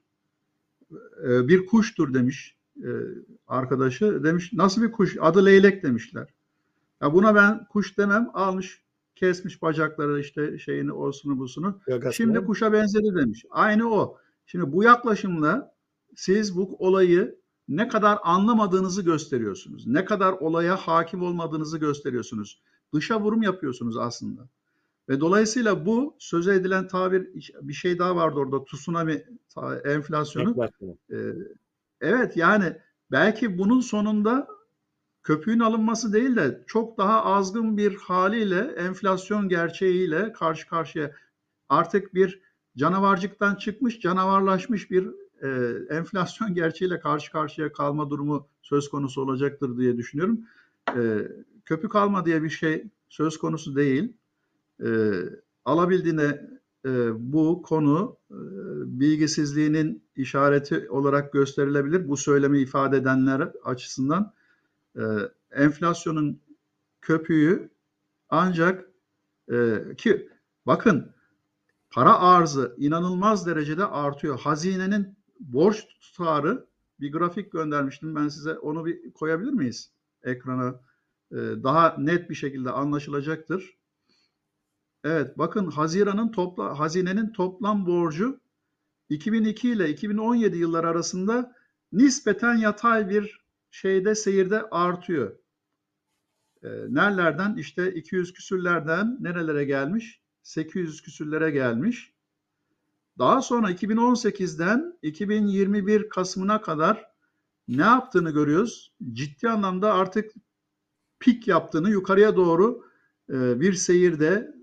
Speaker 2: E, bir kuştur demiş e, arkadaşı. Demiş nasıl bir kuş? Adı leylek demişler. Ya buna ben kuş demem. Almış kesmiş bacakları işte şeyini olsunu busunu. Yagasını. Şimdi kuşa benzedi demiş. Aynı o. Şimdi bu yaklaşımla siz bu olayı ne kadar anlamadığınızı gösteriyorsunuz. Ne kadar olaya hakim olmadığınızı gösteriyorsunuz. Dışa vurum yapıyorsunuz aslında. Ve dolayısıyla bu söze edilen tabir bir şey daha vardı orada tsunami enflasyonu. Ee, evet yani belki bunun sonunda köpüğün alınması değil de çok daha azgın bir haliyle enflasyon gerçeğiyle karşı karşıya artık bir canavarcıktan çıkmış canavarlaşmış bir e, enflasyon gerçeğiyle karşı karşıya kalma durumu söz konusu olacaktır diye düşünüyorum. E, köpük alma diye bir şey söz konusu değil. E, alabildiğine e, bu konu e, bilgisizliğinin işareti olarak gösterilebilir. Bu söylemi ifade edenler açısından e, enflasyonun köpüğü ancak e, ki bakın para arzı inanılmaz derecede artıyor. Hazinenin borç tutarı bir grafik göndermiştim ben size. Onu bir koyabilir miyiz ekrana? Ee, daha net bir şekilde anlaşılacaktır. Evet bakın Haziran'ın topla hazinenin toplam borcu 2002 ile 2017 yılları arasında nispeten yatay bir şeyde seyirde artıyor. E, nerelerden? İşte 200 küsürlerden nerelere gelmiş? 800 küsürlere gelmiş. Daha sonra 2018'den 2021 Kasım'ına kadar ne yaptığını görüyoruz. Ciddi anlamda artık pik yaptığını yukarıya doğru e, bir seyirde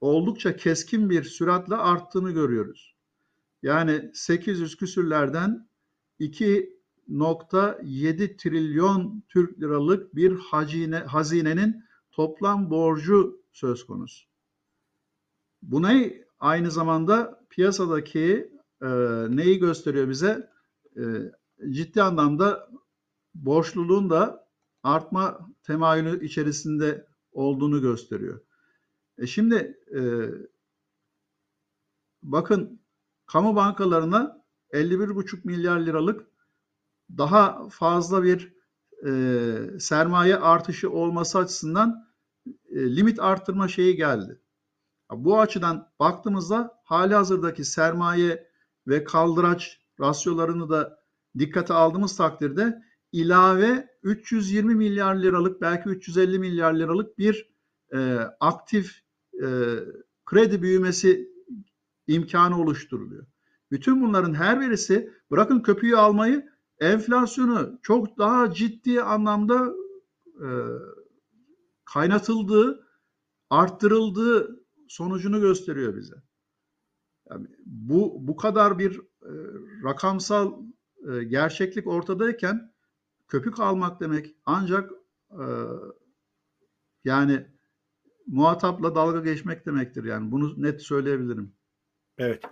Speaker 2: oldukça keskin bir süratle arttığını görüyoruz. Yani 800 küsürlerden 2.7 trilyon Türk liralık bir hazine, hazinenin toplam borcu söz konusu. Buna aynı zamanda piyasadaki e, neyi gösteriyor bize? E, ciddi anlamda borçluluğun da artma temayülü içerisinde olduğunu gösteriyor. E şimdi e, bakın kamu bankalarına 51,5 milyar liralık daha fazla bir e, sermaye artışı olması açısından e, limit arttırma şeyi geldi. Bu açıdan baktığımızda hali hazırdaki sermaye ve kaldıraç rasyolarını da dikkate aldığımız takdirde ilave 320 milyar liralık belki 350 milyar liralık bir e, aktif e, kredi büyümesi imkanı oluşturuluyor. Bütün bunların her birisi bırakın köpüğü almayı enflasyonu çok daha ciddi anlamda e, kaynatıldığı, arttırıldığı sonucunu gösteriyor bize. Yani bu bu kadar bir e, rakamsal e, gerçeklik ortadayken köpük almak demek ancak e, yani muhatapla dalga geçmek demektir yani bunu net söyleyebilirim.
Speaker 1: Evet.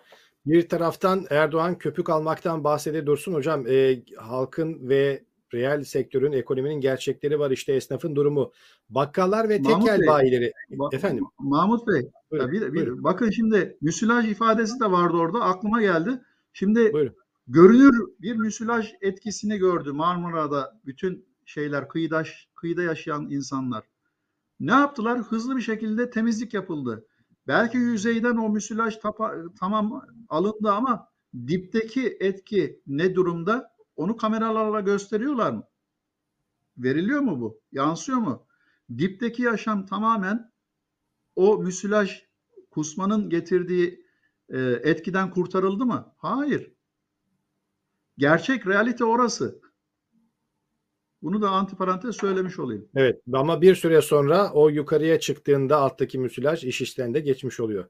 Speaker 1: Bir taraftan Erdoğan köpük almaktan bahsede dursun hocam e, halkın ve reel sektörün ekonominin gerçekleri var işte esnafın durumu. Bakkallar ve
Speaker 2: Mahmut
Speaker 1: tekel
Speaker 2: Bey,
Speaker 1: bayileri
Speaker 2: Ba-
Speaker 1: efendim.
Speaker 2: Mahmut Bey,
Speaker 1: Buyurun,
Speaker 2: bir, bir,
Speaker 1: buyurun.
Speaker 2: bakın şimdi müsilaj ifadesi de vardı orada aklıma geldi. Şimdi
Speaker 1: Buyurun.
Speaker 2: Görünür bir müsilaj etkisini gördü Marmara'da bütün şeyler kıyıda, kıyıda yaşayan insanlar. Ne yaptılar? Hızlı bir şekilde temizlik yapıldı. Belki yüzeyden o müsilaj tapa, tamam alındı ama dipteki etki ne durumda? Onu kameralarla gösteriyorlar mı? Veriliyor mu bu? Yansıyor mu? Dipteki yaşam tamamen o müsilaj kusmanın getirdiği e, etkiden kurtarıldı mı? Hayır. Gerçek realite orası. Bunu da antiparantez söylemiş olayım.
Speaker 1: Evet ama bir süre sonra o yukarıya çıktığında alttaki müsilaj iş işten de geçmiş oluyor.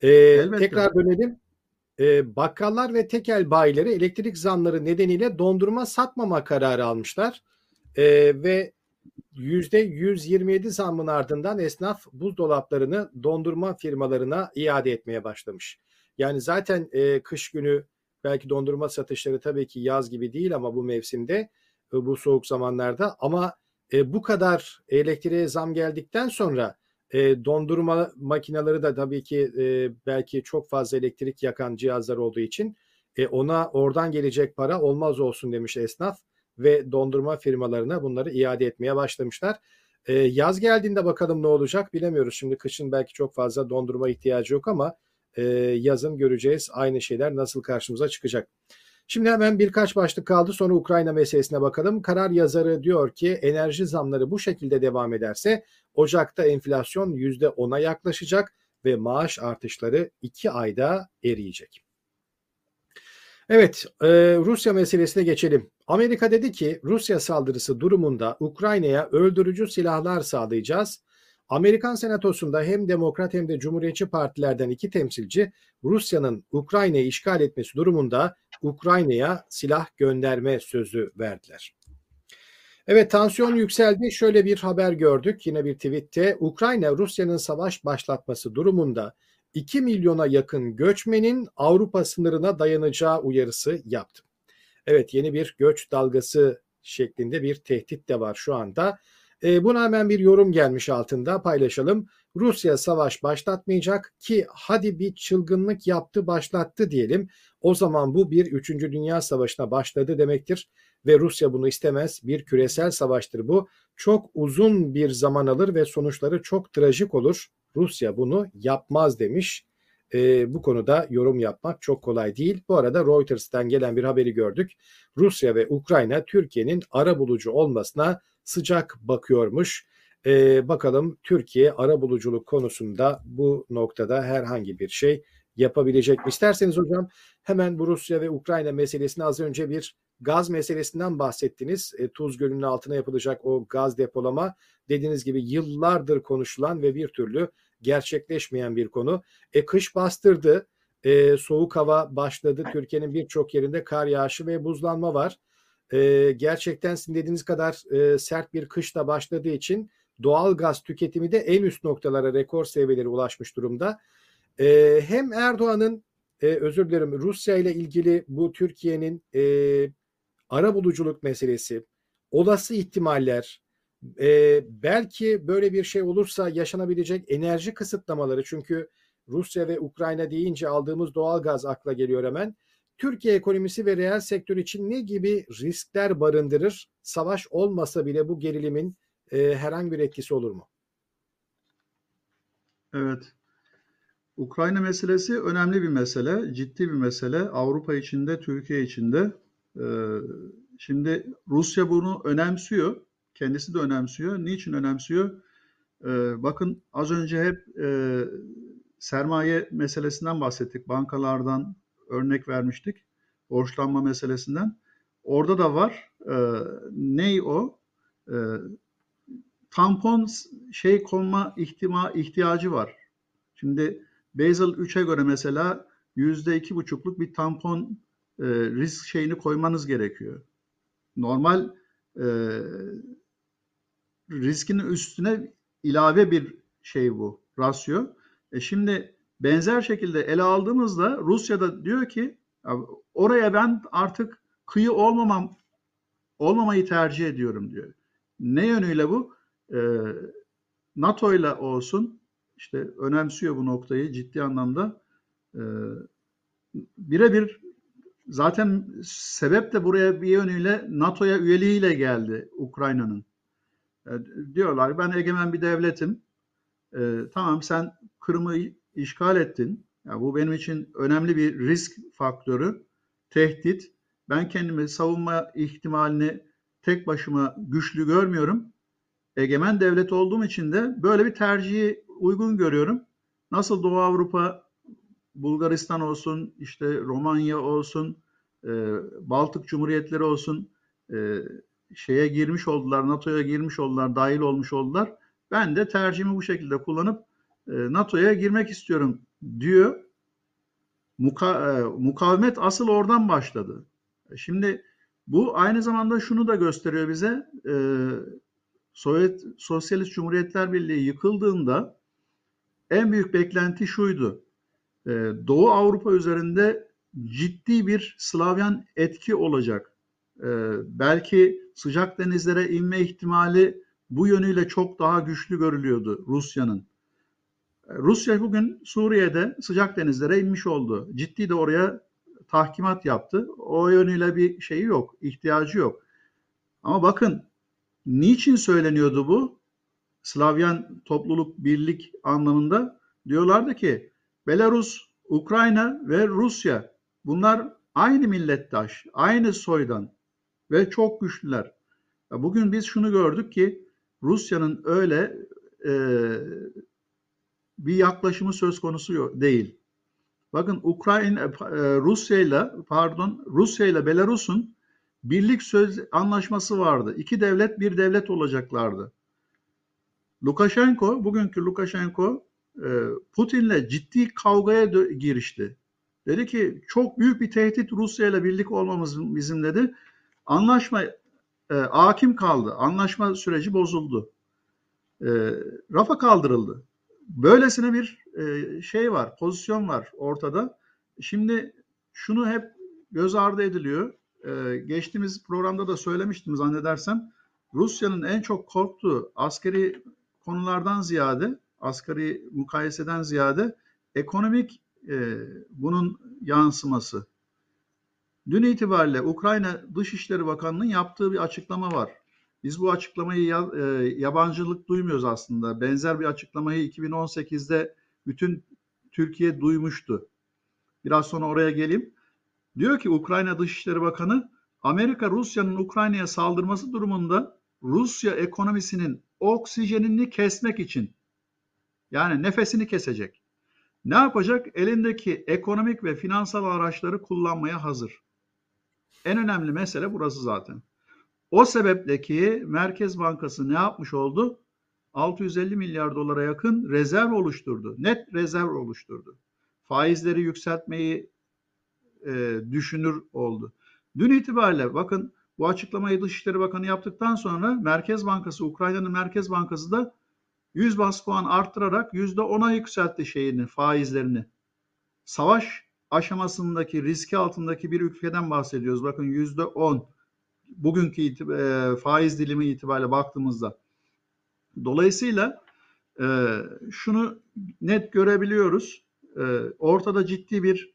Speaker 1: Ee,
Speaker 2: Elbette.
Speaker 1: tekrar dönelim. Ee, bakkallar ve tekel bayileri elektrik zamları nedeniyle dondurma satmama kararı almışlar. Ee, ve %127 zammın ardından esnaf buzdolaplarını dondurma firmalarına iade etmeye başlamış. Yani zaten e, kış günü belki dondurma satışları tabii ki yaz gibi değil ama bu mevsimde e, bu soğuk zamanlarda ama e, bu kadar elektriğe zam geldikten sonra e, dondurma makineleri de tabii ki e, belki çok fazla elektrik yakan cihazlar olduğu için e, ona oradan gelecek para olmaz olsun demiş esnaf ve dondurma firmalarına bunları iade etmeye başlamışlar. E, yaz geldiğinde bakalım ne olacak bilemiyoruz. Şimdi kışın belki çok fazla dondurma ihtiyacı yok ama e, yazın göreceğiz aynı şeyler nasıl karşımıza çıkacak. Şimdi hemen birkaç başlık kaldı sonra Ukrayna meselesine bakalım. Karar yazarı diyor ki enerji zamları bu şekilde devam ederse Ocak'ta enflasyon %10'a yaklaşacak ve maaş artışları 2 ayda eriyecek. Evet, e, Rusya meselesine geçelim. Amerika dedi ki Rusya saldırısı durumunda Ukrayna'ya öldürücü silahlar sağlayacağız. Amerikan Senatosu'nda hem Demokrat hem de Cumhuriyetçi partilerden iki temsilci Rusya'nın Ukrayna'yı işgal etmesi durumunda Ukrayna'ya silah gönderme sözü verdiler. Evet tansiyon yükseldi. Şöyle bir haber gördük yine bir tweette. Ukrayna Rusya'nın savaş başlatması durumunda 2 milyona yakın göçmenin Avrupa sınırına dayanacağı uyarısı yaptı. Evet yeni bir göç dalgası şeklinde bir tehdit de var şu anda. E, buna hemen bir yorum gelmiş altında paylaşalım. Rusya savaş başlatmayacak ki hadi bir çılgınlık yaptı başlattı diyelim. O zaman bu bir 3. Dünya Savaşı'na başladı demektir ve Rusya bunu istemez. Bir küresel savaştır bu. Çok uzun bir zaman alır ve sonuçları çok trajik olur. Rusya bunu yapmaz demiş. E, bu konuda yorum yapmak çok kolay değil. Bu arada Reuters'tan gelen bir haberi gördük. Rusya ve Ukrayna Türkiye'nin ara bulucu olmasına sıcak bakıyormuş. Ee, bakalım Türkiye ara buluculuk konusunda bu noktada herhangi bir şey yapabilecek mi? İsterseniz hocam hemen bu Rusya ve Ukrayna meselesini az önce bir gaz meselesinden bahsettiniz. E, Tuz Gölü'nün altına yapılacak o gaz depolama dediğiniz gibi yıllardır konuşulan ve bir türlü gerçekleşmeyen bir konu. E, kış bastırdı. E, soğuk hava başladı. Türkiye'nin birçok yerinde kar yağışı ve buzlanma var. E, gerçekten sizin dediğiniz kadar e, sert bir kışla başladığı için doğal gaz tüketimi de en üst noktalara rekor seviyelere ulaşmış durumda. E, hem Erdoğan'ın e, özür dilerim Rusya ile ilgili bu Türkiye'nin e, ara buluculuk meselesi, olası ihtimaller, e, belki böyle bir şey olursa yaşanabilecek enerji kısıtlamaları çünkü Rusya ve Ukrayna deyince aldığımız doğal gaz akla geliyor hemen. Türkiye ekonomisi ve reel sektör için ne gibi riskler barındırır? Savaş olmasa bile bu gerilimin e, herhangi bir etkisi olur mu?
Speaker 2: Evet. Ukrayna meselesi önemli bir mesele, ciddi bir mesele. Avrupa içinde, Türkiye içinde. Ee, şimdi Rusya bunu önemsiyor. Kendisi de önemsiyor. Niçin önemsiyor? Ee, bakın az önce hep e, sermaye meselesinden bahsettik. Bankalardan örnek vermiştik. Borçlanma meselesinden. Orada da var. Ee, ney o? Ee, tampon şey konma ihtima ihtiyacı var. Şimdi Basel 3'e göre mesela yüzde iki buçukluk bir tampon e, risk şeyini koymanız gerekiyor. Normal e, riskin üstüne ilave bir şey bu, rasyo. E şimdi benzer şekilde ele aldığımızda Rusya'da diyor ki oraya ben artık kıyı olmamam olmamayı tercih ediyorum diyor. Ne yönüyle bu? E, NATO ile olsun işte önemsiyor bu noktayı ciddi anlamda. E, birebir zaten sebep de buraya bir yönüyle NATO'ya üyeliğiyle geldi Ukrayna'nın. E, diyorlar ben egemen bir devletim. E, tamam sen Kırım'ı işgal ettin. Ya bu benim için önemli bir risk faktörü, tehdit. Ben kendimi savunma ihtimalini tek başıma güçlü görmüyorum. Egemen devlet olduğum için de böyle bir tercihi uygun görüyorum. Nasıl Doğu Avrupa, Bulgaristan olsun, işte Romanya olsun, e, Baltık Cumhuriyetleri olsun e, şeye girmiş oldular, NATO'ya girmiş oldular, dahil olmuş oldular. Ben de tercihimi bu şekilde kullanıp NATO'ya girmek istiyorum diyor. Muka, e, mukavemet asıl oradan başladı. Şimdi bu aynı zamanda şunu da gösteriyor bize. E, Sovyet Sosyalist Cumhuriyetler Birliği yıkıldığında en büyük beklenti şuydu. Doğu Avrupa üzerinde ciddi bir Slavyan etki olacak. Belki sıcak denizlere inme ihtimali bu yönüyle çok daha güçlü görülüyordu Rusya'nın. Rusya bugün Suriye'de sıcak denizlere inmiş oldu. Ciddi de oraya tahkimat yaptı. O yönüyle bir şeyi yok, ihtiyacı yok. Ama bakın niçin söyleniyordu bu? Slavyan topluluk birlik anlamında diyorlardı ki Belarus, Ukrayna ve Rusya bunlar aynı millettaş, aynı soydan ve çok güçlüler. Bugün biz şunu gördük ki Rusya'nın öyle e, bir yaklaşımı söz konusu değil. Bakın Ukrayna, e, Rusya ile pardon Rusya ile Belarus'un birlik söz anlaşması vardı. İki devlet bir devlet olacaklardı. Lukashenko, bugünkü Lukashenko e, Putin'le ciddi kavgaya girişti. Dedi ki çok büyük bir tehdit Rusya ile birlik olmamız bizim dedi. Anlaşma e, hakim kaldı. Anlaşma süreci bozuldu. E, rafa kaldırıldı. Böylesine bir e, şey var, pozisyon var ortada. Şimdi şunu hep göz ardı ediliyor. E, geçtiğimiz programda da söylemiştim zannedersem. Rusya'nın en çok korktuğu askeri konulardan ziyade, asgari mukayeseden ziyade ekonomik e, bunun yansıması. Dün itibariyle Ukrayna Dışişleri Bakanı'nın yaptığı bir açıklama var. Biz bu açıklamayı e, yabancılık duymuyoruz aslında. Benzer bir açıklamayı 2018'de bütün Türkiye duymuştu. Biraz sonra oraya geleyim. Diyor ki Ukrayna Dışişleri Bakanı Amerika Rusya'nın Ukrayna'ya saldırması durumunda Rusya ekonomisinin oksijenini kesmek için yani nefesini kesecek. Ne yapacak? Elindeki ekonomik ve finansal araçları kullanmaya hazır. En önemli mesele burası zaten. O sebeple ki Merkez Bankası ne yapmış oldu? 650 milyar dolara yakın rezerv oluşturdu. Net rezerv oluşturdu. Faizleri yükseltmeyi e, düşünür oldu. Dün itibariyle bakın bu açıklamayı Dışişleri Bakanı yaptıktan sonra Merkez Bankası, Ukrayna'nın Merkez Bankası da 100 bas puan arttırarak %10'a yükseltti şeyini, faizlerini. Savaş aşamasındaki riski altındaki bir ülkeden bahsediyoruz. Bakın %10 bugünkü itib- e, faiz dilimi itibariyle baktığımızda. Dolayısıyla e, şunu net görebiliyoruz. e, ortada ciddi bir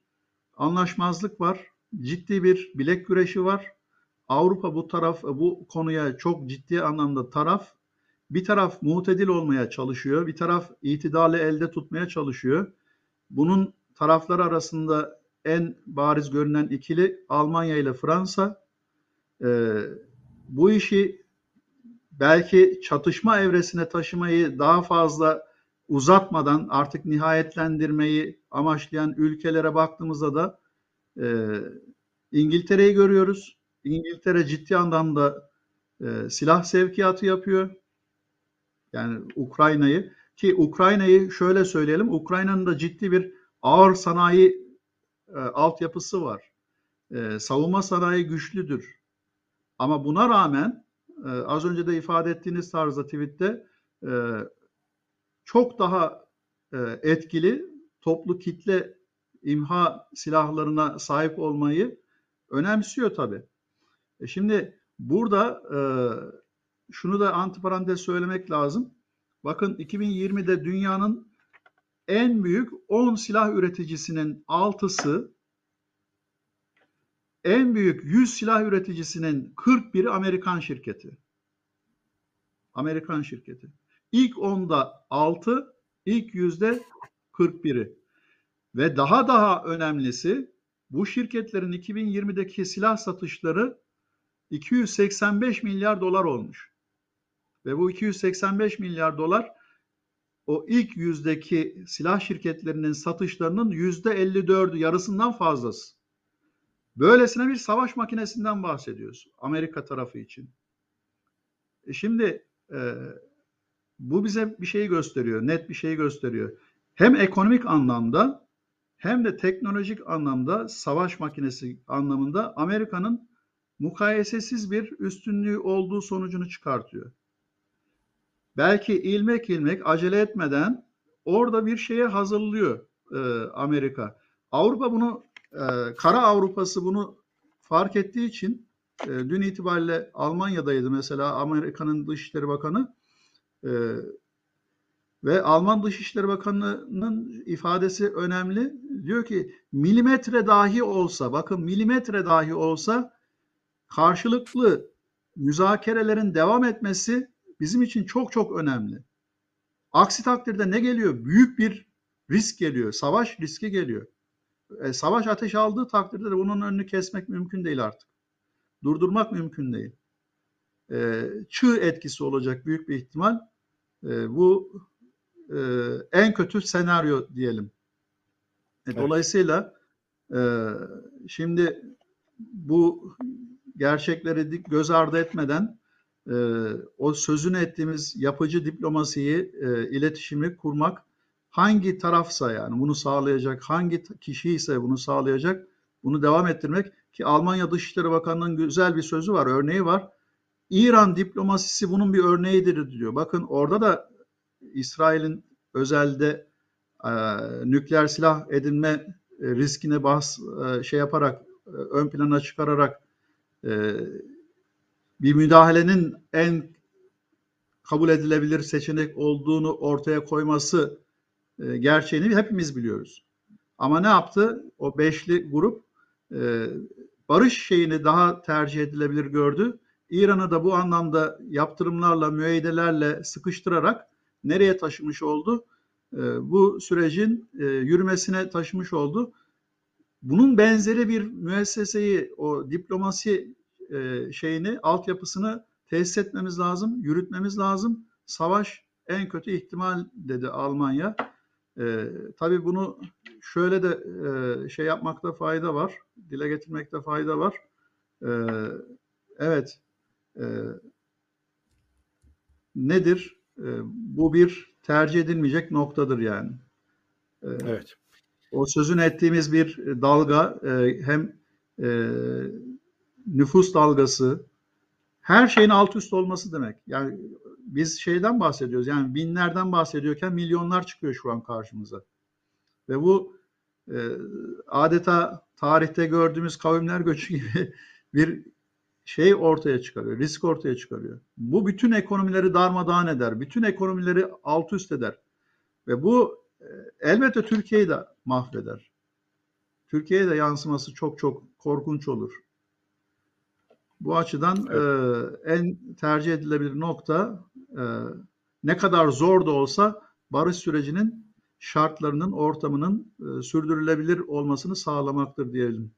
Speaker 2: anlaşmazlık var. Ciddi bir bilek güreşi var. Avrupa bu taraf bu konuya çok ciddi anlamda taraf. Bir taraf mutedil olmaya çalışıyor, bir taraf itidali elde tutmaya çalışıyor. Bunun taraflar arasında en bariz görünen ikili Almanya ile Fransa. Ee, bu işi belki çatışma evresine taşımayı daha fazla uzatmadan artık nihayetlendirmeyi amaçlayan ülkelere baktığımızda da e, İngiltere'yi görüyoruz. İngiltere ciddi anlamda e, silah sevkiyatı yapıyor. Yani Ukrayna'yı ki Ukrayna'yı şöyle söyleyelim. Ukrayna'nın da ciddi bir ağır sanayi e, altyapısı var. E, savunma sanayi güçlüdür. Ama buna rağmen e, az önce de ifade ettiğiniz tarzda tweette e, çok daha e, etkili toplu kitle imha silahlarına sahip olmayı önemsiyor tabii. E şimdi burada e, şunu da antiparantez söylemek lazım. Bakın 2020'de dünyanın en büyük 10 silah üreticisinin 6'sı en büyük 100 silah üreticisinin 41'i Amerikan şirketi. Amerikan şirketi. İlk 10'da 6, ilk yüzde 41'i. Ve daha daha önemlisi bu şirketlerin 2020'deki silah satışları 285 milyar dolar olmuş. Ve bu 285 milyar dolar o ilk yüzdeki silah şirketlerinin satışlarının yüzde 54'ü yarısından fazlası. Böylesine bir savaş makinesinden bahsediyoruz Amerika tarafı için. E şimdi e, bu bize bir şey gösteriyor, net bir şey gösteriyor. Hem ekonomik anlamda hem de teknolojik anlamda savaş makinesi anlamında Amerika'nın mukayesesiz bir üstünlüğü olduğu sonucunu çıkartıyor. Belki ilmek ilmek acele etmeden orada bir şeye hazırlıyor e, Amerika. Avrupa bunu e, Kara Avrupası bunu fark ettiği için e, dün itibariyle Almanya'daydı mesela Amerika'nın Dışişleri Bakanı e, ve Alman Dışişleri Bakanı'nın ifadesi önemli. Diyor ki milimetre dahi olsa bakın milimetre dahi olsa karşılıklı müzakerelerin devam etmesi bizim için çok çok önemli. Aksi takdirde ne geliyor? Büyük bir risk geliyor. Savaş riski geliyor. E, savaş ateş aldığı takdirde de bunun önünü kesmek mümkün değil artık. Durdurmak mümkün değil. E, çığ etkisi olacak büyük bir ihtimal. E, bu e, en kötü senaryo diyelim. E, evet. Dolayısıyla e, şimdi bu gerçekleri göz ardı etmeden e, o sözünü ettiğimiz yapıcı diplomasiyi, e, iletişimi kurmak hangi tarafsa yani bunu sağlayacak, hangi kişi ise bunu sağlayacak, bunu devam ettirmek ki Almanya Dışişleri Bakanlığı'nın güzel bir sözü var, örneği var. İran diplomasisi bunun bir örneğidir diyor. Bakın orada da İsrail'in özelde e, nükleer silah edinme e, riskine bahs e, şey yaparak e, ön plana çıkararak e, bir müdahalenin en kabul edilebilir seçenek olduğunu ortaya koyması e, gerçeğini hepimiz biliyoruz. Ama ne yaptı? O beşli grup e, barış şeyini daha tercih edilebilir gördü. İran'ı da bu anlamda yaptırımlarla, müeydelerle sıkıştırarak nereye taşımış oldu? E, bu sürecin yürümesine taşımış oldu. Bunun benzeri bir müesseseyi, o diplomasi e, şeyini, altyapısını tesis etmemiz lazım, yürütmemiz lazım. Savaş en kötü ihtimal dedi Almanya. E, tabii bunu şöyle de e, şey yapmakta fayda var, dile getirmekte fayda var. E, evet, e, nedir? E, bu bir tercih edilmeyecek noktadır yani. E, evet. O sözün ettiğimiz bir dalga e, hem e, nüfus dalgası, her şeyin alt üst olması demek. Yani biz şeyden bahsediyoruz. Yani binlerden bahsediyorken milyonlar çıkıyor şu an karşımıza. Ve bu e, adeta tarihte gördüğümüz kavimler göçü gibi bir şey ortaya çıkarıyor, risk ortaya çıkarıyor. Bu bütün ekonomileri darmadağın eder, bütün ekonomileri alt üst eder. Ve bu elbette Türkiye'yi de mahveder. Türkiye'ye de yansıması çok çok korkunç olur. Bu açıdan evet. e, en tercih edilebilir nokta e, ne kadar zor da olsa barış sürecinin şartlarının, ortamının e, sürdürülebilir olmasını sağlamaktır diyelim.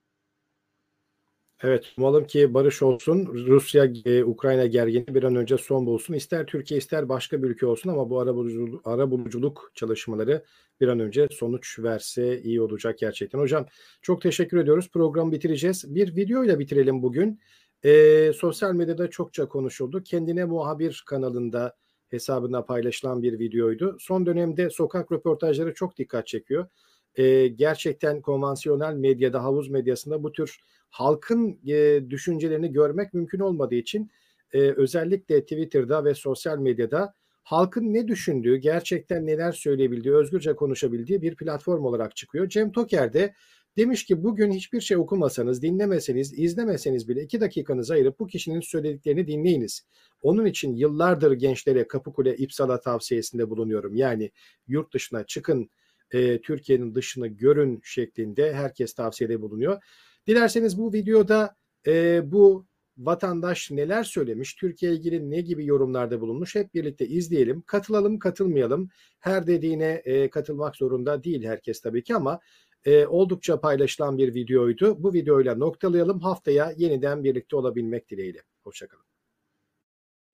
Speaker 1: Evet, umalım ki barış olsun. Rusya-Ukrayna gerginliği bir an önce son bulsun. İster Türkiye ister başka bir ülke olsun ama bu ara buluculuk, ara buluculuk çalışmaları bir an önce sonuç verse iyi olacak gerçekten. Hocam çok teşekkür ediyoruz. Programı bitireceğiz. Bir video ile bitirelim bugün. Ee, sosyal medyada çokça konuşuldu. Kendine muhabir kanalında hesabına paylaşılan bir videoydu. Son dönemde sokak röportajları çok dikkat çekiyor. Ee, gerçekten konvansiyonel medyada, havuz medyasında bu tür halkın e, düşüncelerini görmek mümkün olmadığı için e, özellikle Twitter'da ve sosyal medyada halkın ne düşündüğü, gerçekten neler söyleyebildiği, özgürce konuşabildiği bir platform olarak çıkıyor. Cem Toker de demiş ki bugün hiçbir şey okumasanız, dinlemeseniz, izlemeseniz bile iki dakikanızı ayırıp bu kişinin söylediklerini dinleyiniz. Onun için yıllardır gençlere Kapıkule İpsala tavsiyesinde bulunuyorum. Yani yurt dışına çıkın, e, Türkiye'nin dışını görün şeklinde herkes tavsiyede bulunuyor. Dilerseniz bu videoda e, bu vatandaş neler söylemiş, Türkiye ilgili ne gibi yorumlarda bulunmuş hep birlikte izleyelim. Katılalım, katılmayalım. Her dediğine e, katılmak zorunda değil herkes tabii ki ama e, oldukça paylaşılan bir videoydu. Bu videoyla noktalayalım. Haftaya yeniden birlikte olabilmek dileğiyle. Hoşçakalın.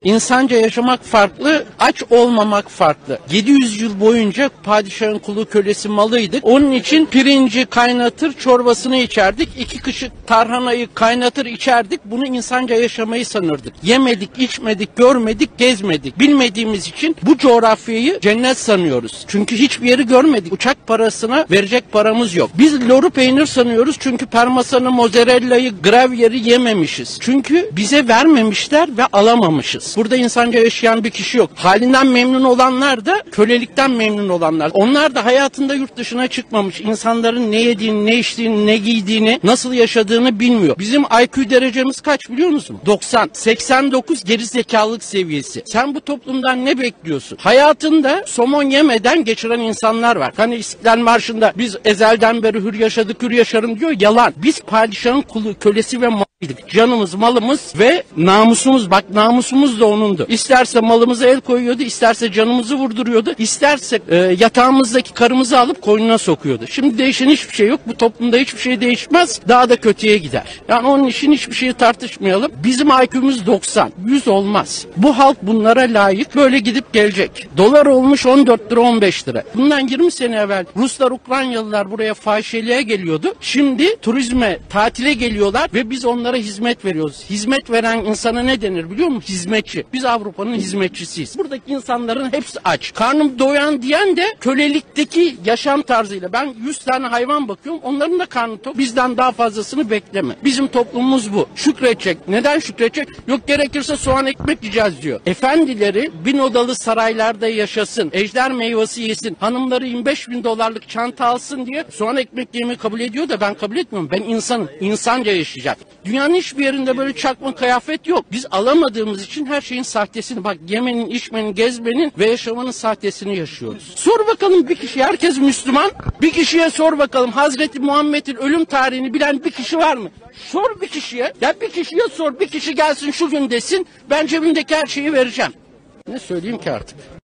Speaker 3: İnsanca yaşamak farklı, aç olmamak farklı. 700 yıl boyunca padişahın kulu kölesi malıydık. Onun için pirinci kaynatır, çorbasını içerdik. İki kışık tarhanayı kaynatır içerdik. Bunu insanca yaşamayı sanırdık. Yemedik, içmedik, görmedik, gezmedik. Bilmediğimiz için bu coğrafyayı cennet sanıyoruz. Çünkü hiçbir yeri görmedik. Uçak parasına verecek paramız yok. Biz loru peynir sanıyoruz çünkü parmesanı, mozzarella'yı, gravyeri yememişiz. Çünkü bize vermemişler ve alamamışız. Burada insanca yaşayan bir kişi yok. Halinden memnun olanlar da kölelikten memnun olanlar. Onlar da hayatında yurt dışına çıkmamış. İnsanların ne yediğini, ne içtiğini, ne giydiğini, nasıl yaşadığını bilmiyor. Bizim IQ derecemiz kaç biliyor musun? 90. 89 geri zekalık seviyesi. Sen bu toplumdan ne bekliyorsun? Hayatında somon yemeden geçiren insanlar var. Hani İstiklal Marşı'nda biz ezelden beri hür yaşadık, hür yaşarım diyor. Yalan. Biz padişahın kulu, kölesi ve. Canımız, malımız ve namusumuz. Bak namusumuz da onundu. İsterse malımıza el koyuyordu, isterse canımızı vurduruyordu, isterse e, yatağımızdaki karımızı alıp koynuna sokuyordu. Şimdi değişen hiçbir şey yok. Bu toplumda hiçbir şey değişmez. Daha da kötüye gider. Yani onun için hiçbir şeyi tartışmayalım. Bizim IQ'muz 90. 100 olmaz. Bu halk bunlara layık. Böyle gidip gelecek. Dolar olmuş 14 lira 15 lira. Bundan 20 sene evvel Ruslar, Ukraynalılar buraya fahişeliğe geliyordu. Şimdi turizme, tatile geliyorlar ve biz onlara hizmet veriyoruz. Hizmet veren insana ne denir biliyor musun? Hizmetçi. Biz Avrupa'nın hizmetçisiyiz. Buradaki insanların hepsi aç. Karnım doyan diyen de kölelikteki yaşam tarzıyla. Ben 100 tane hayvan bakıyorum. Onların da karnı tok. Bizden daha fazlasını bekleme. Bizim toplumumuz bu. Şükredecek. Neden şükredecek? Yok gerekirse soğan ekmek yiyeceğiz diyor. Efendileri bin odalı saraylarda yaşasın. Ejder meyvesi yesin. Hanımları 25 bin dolarlık çanta alsın diye soğan ekmek yemeyi kabul ediyor da ben kabul etmiyorum. Ben insanım. İnsanca yaşayacak. Dünyanın hiçbir yerinde böyle çakma kıyafet yok. Biz alamadığımız için her şeyin sahtesini bak yemenin, içmenin, gezmenin ve yaşamanın sahtesini yaşıyoruz. Sor bakalım bir kişi herkes Müslüman. Bir kişiye sor bakalım Hazreti Muhammed'in ölüm tarihini bilen bir kişi var mı? Sor bir kişiye. Ya bir kişiye sor. Bir kişi gelsin şu gün desin. Ben cebimdeki her şeyi vereceğim. Ne söyleyeyim ki artık?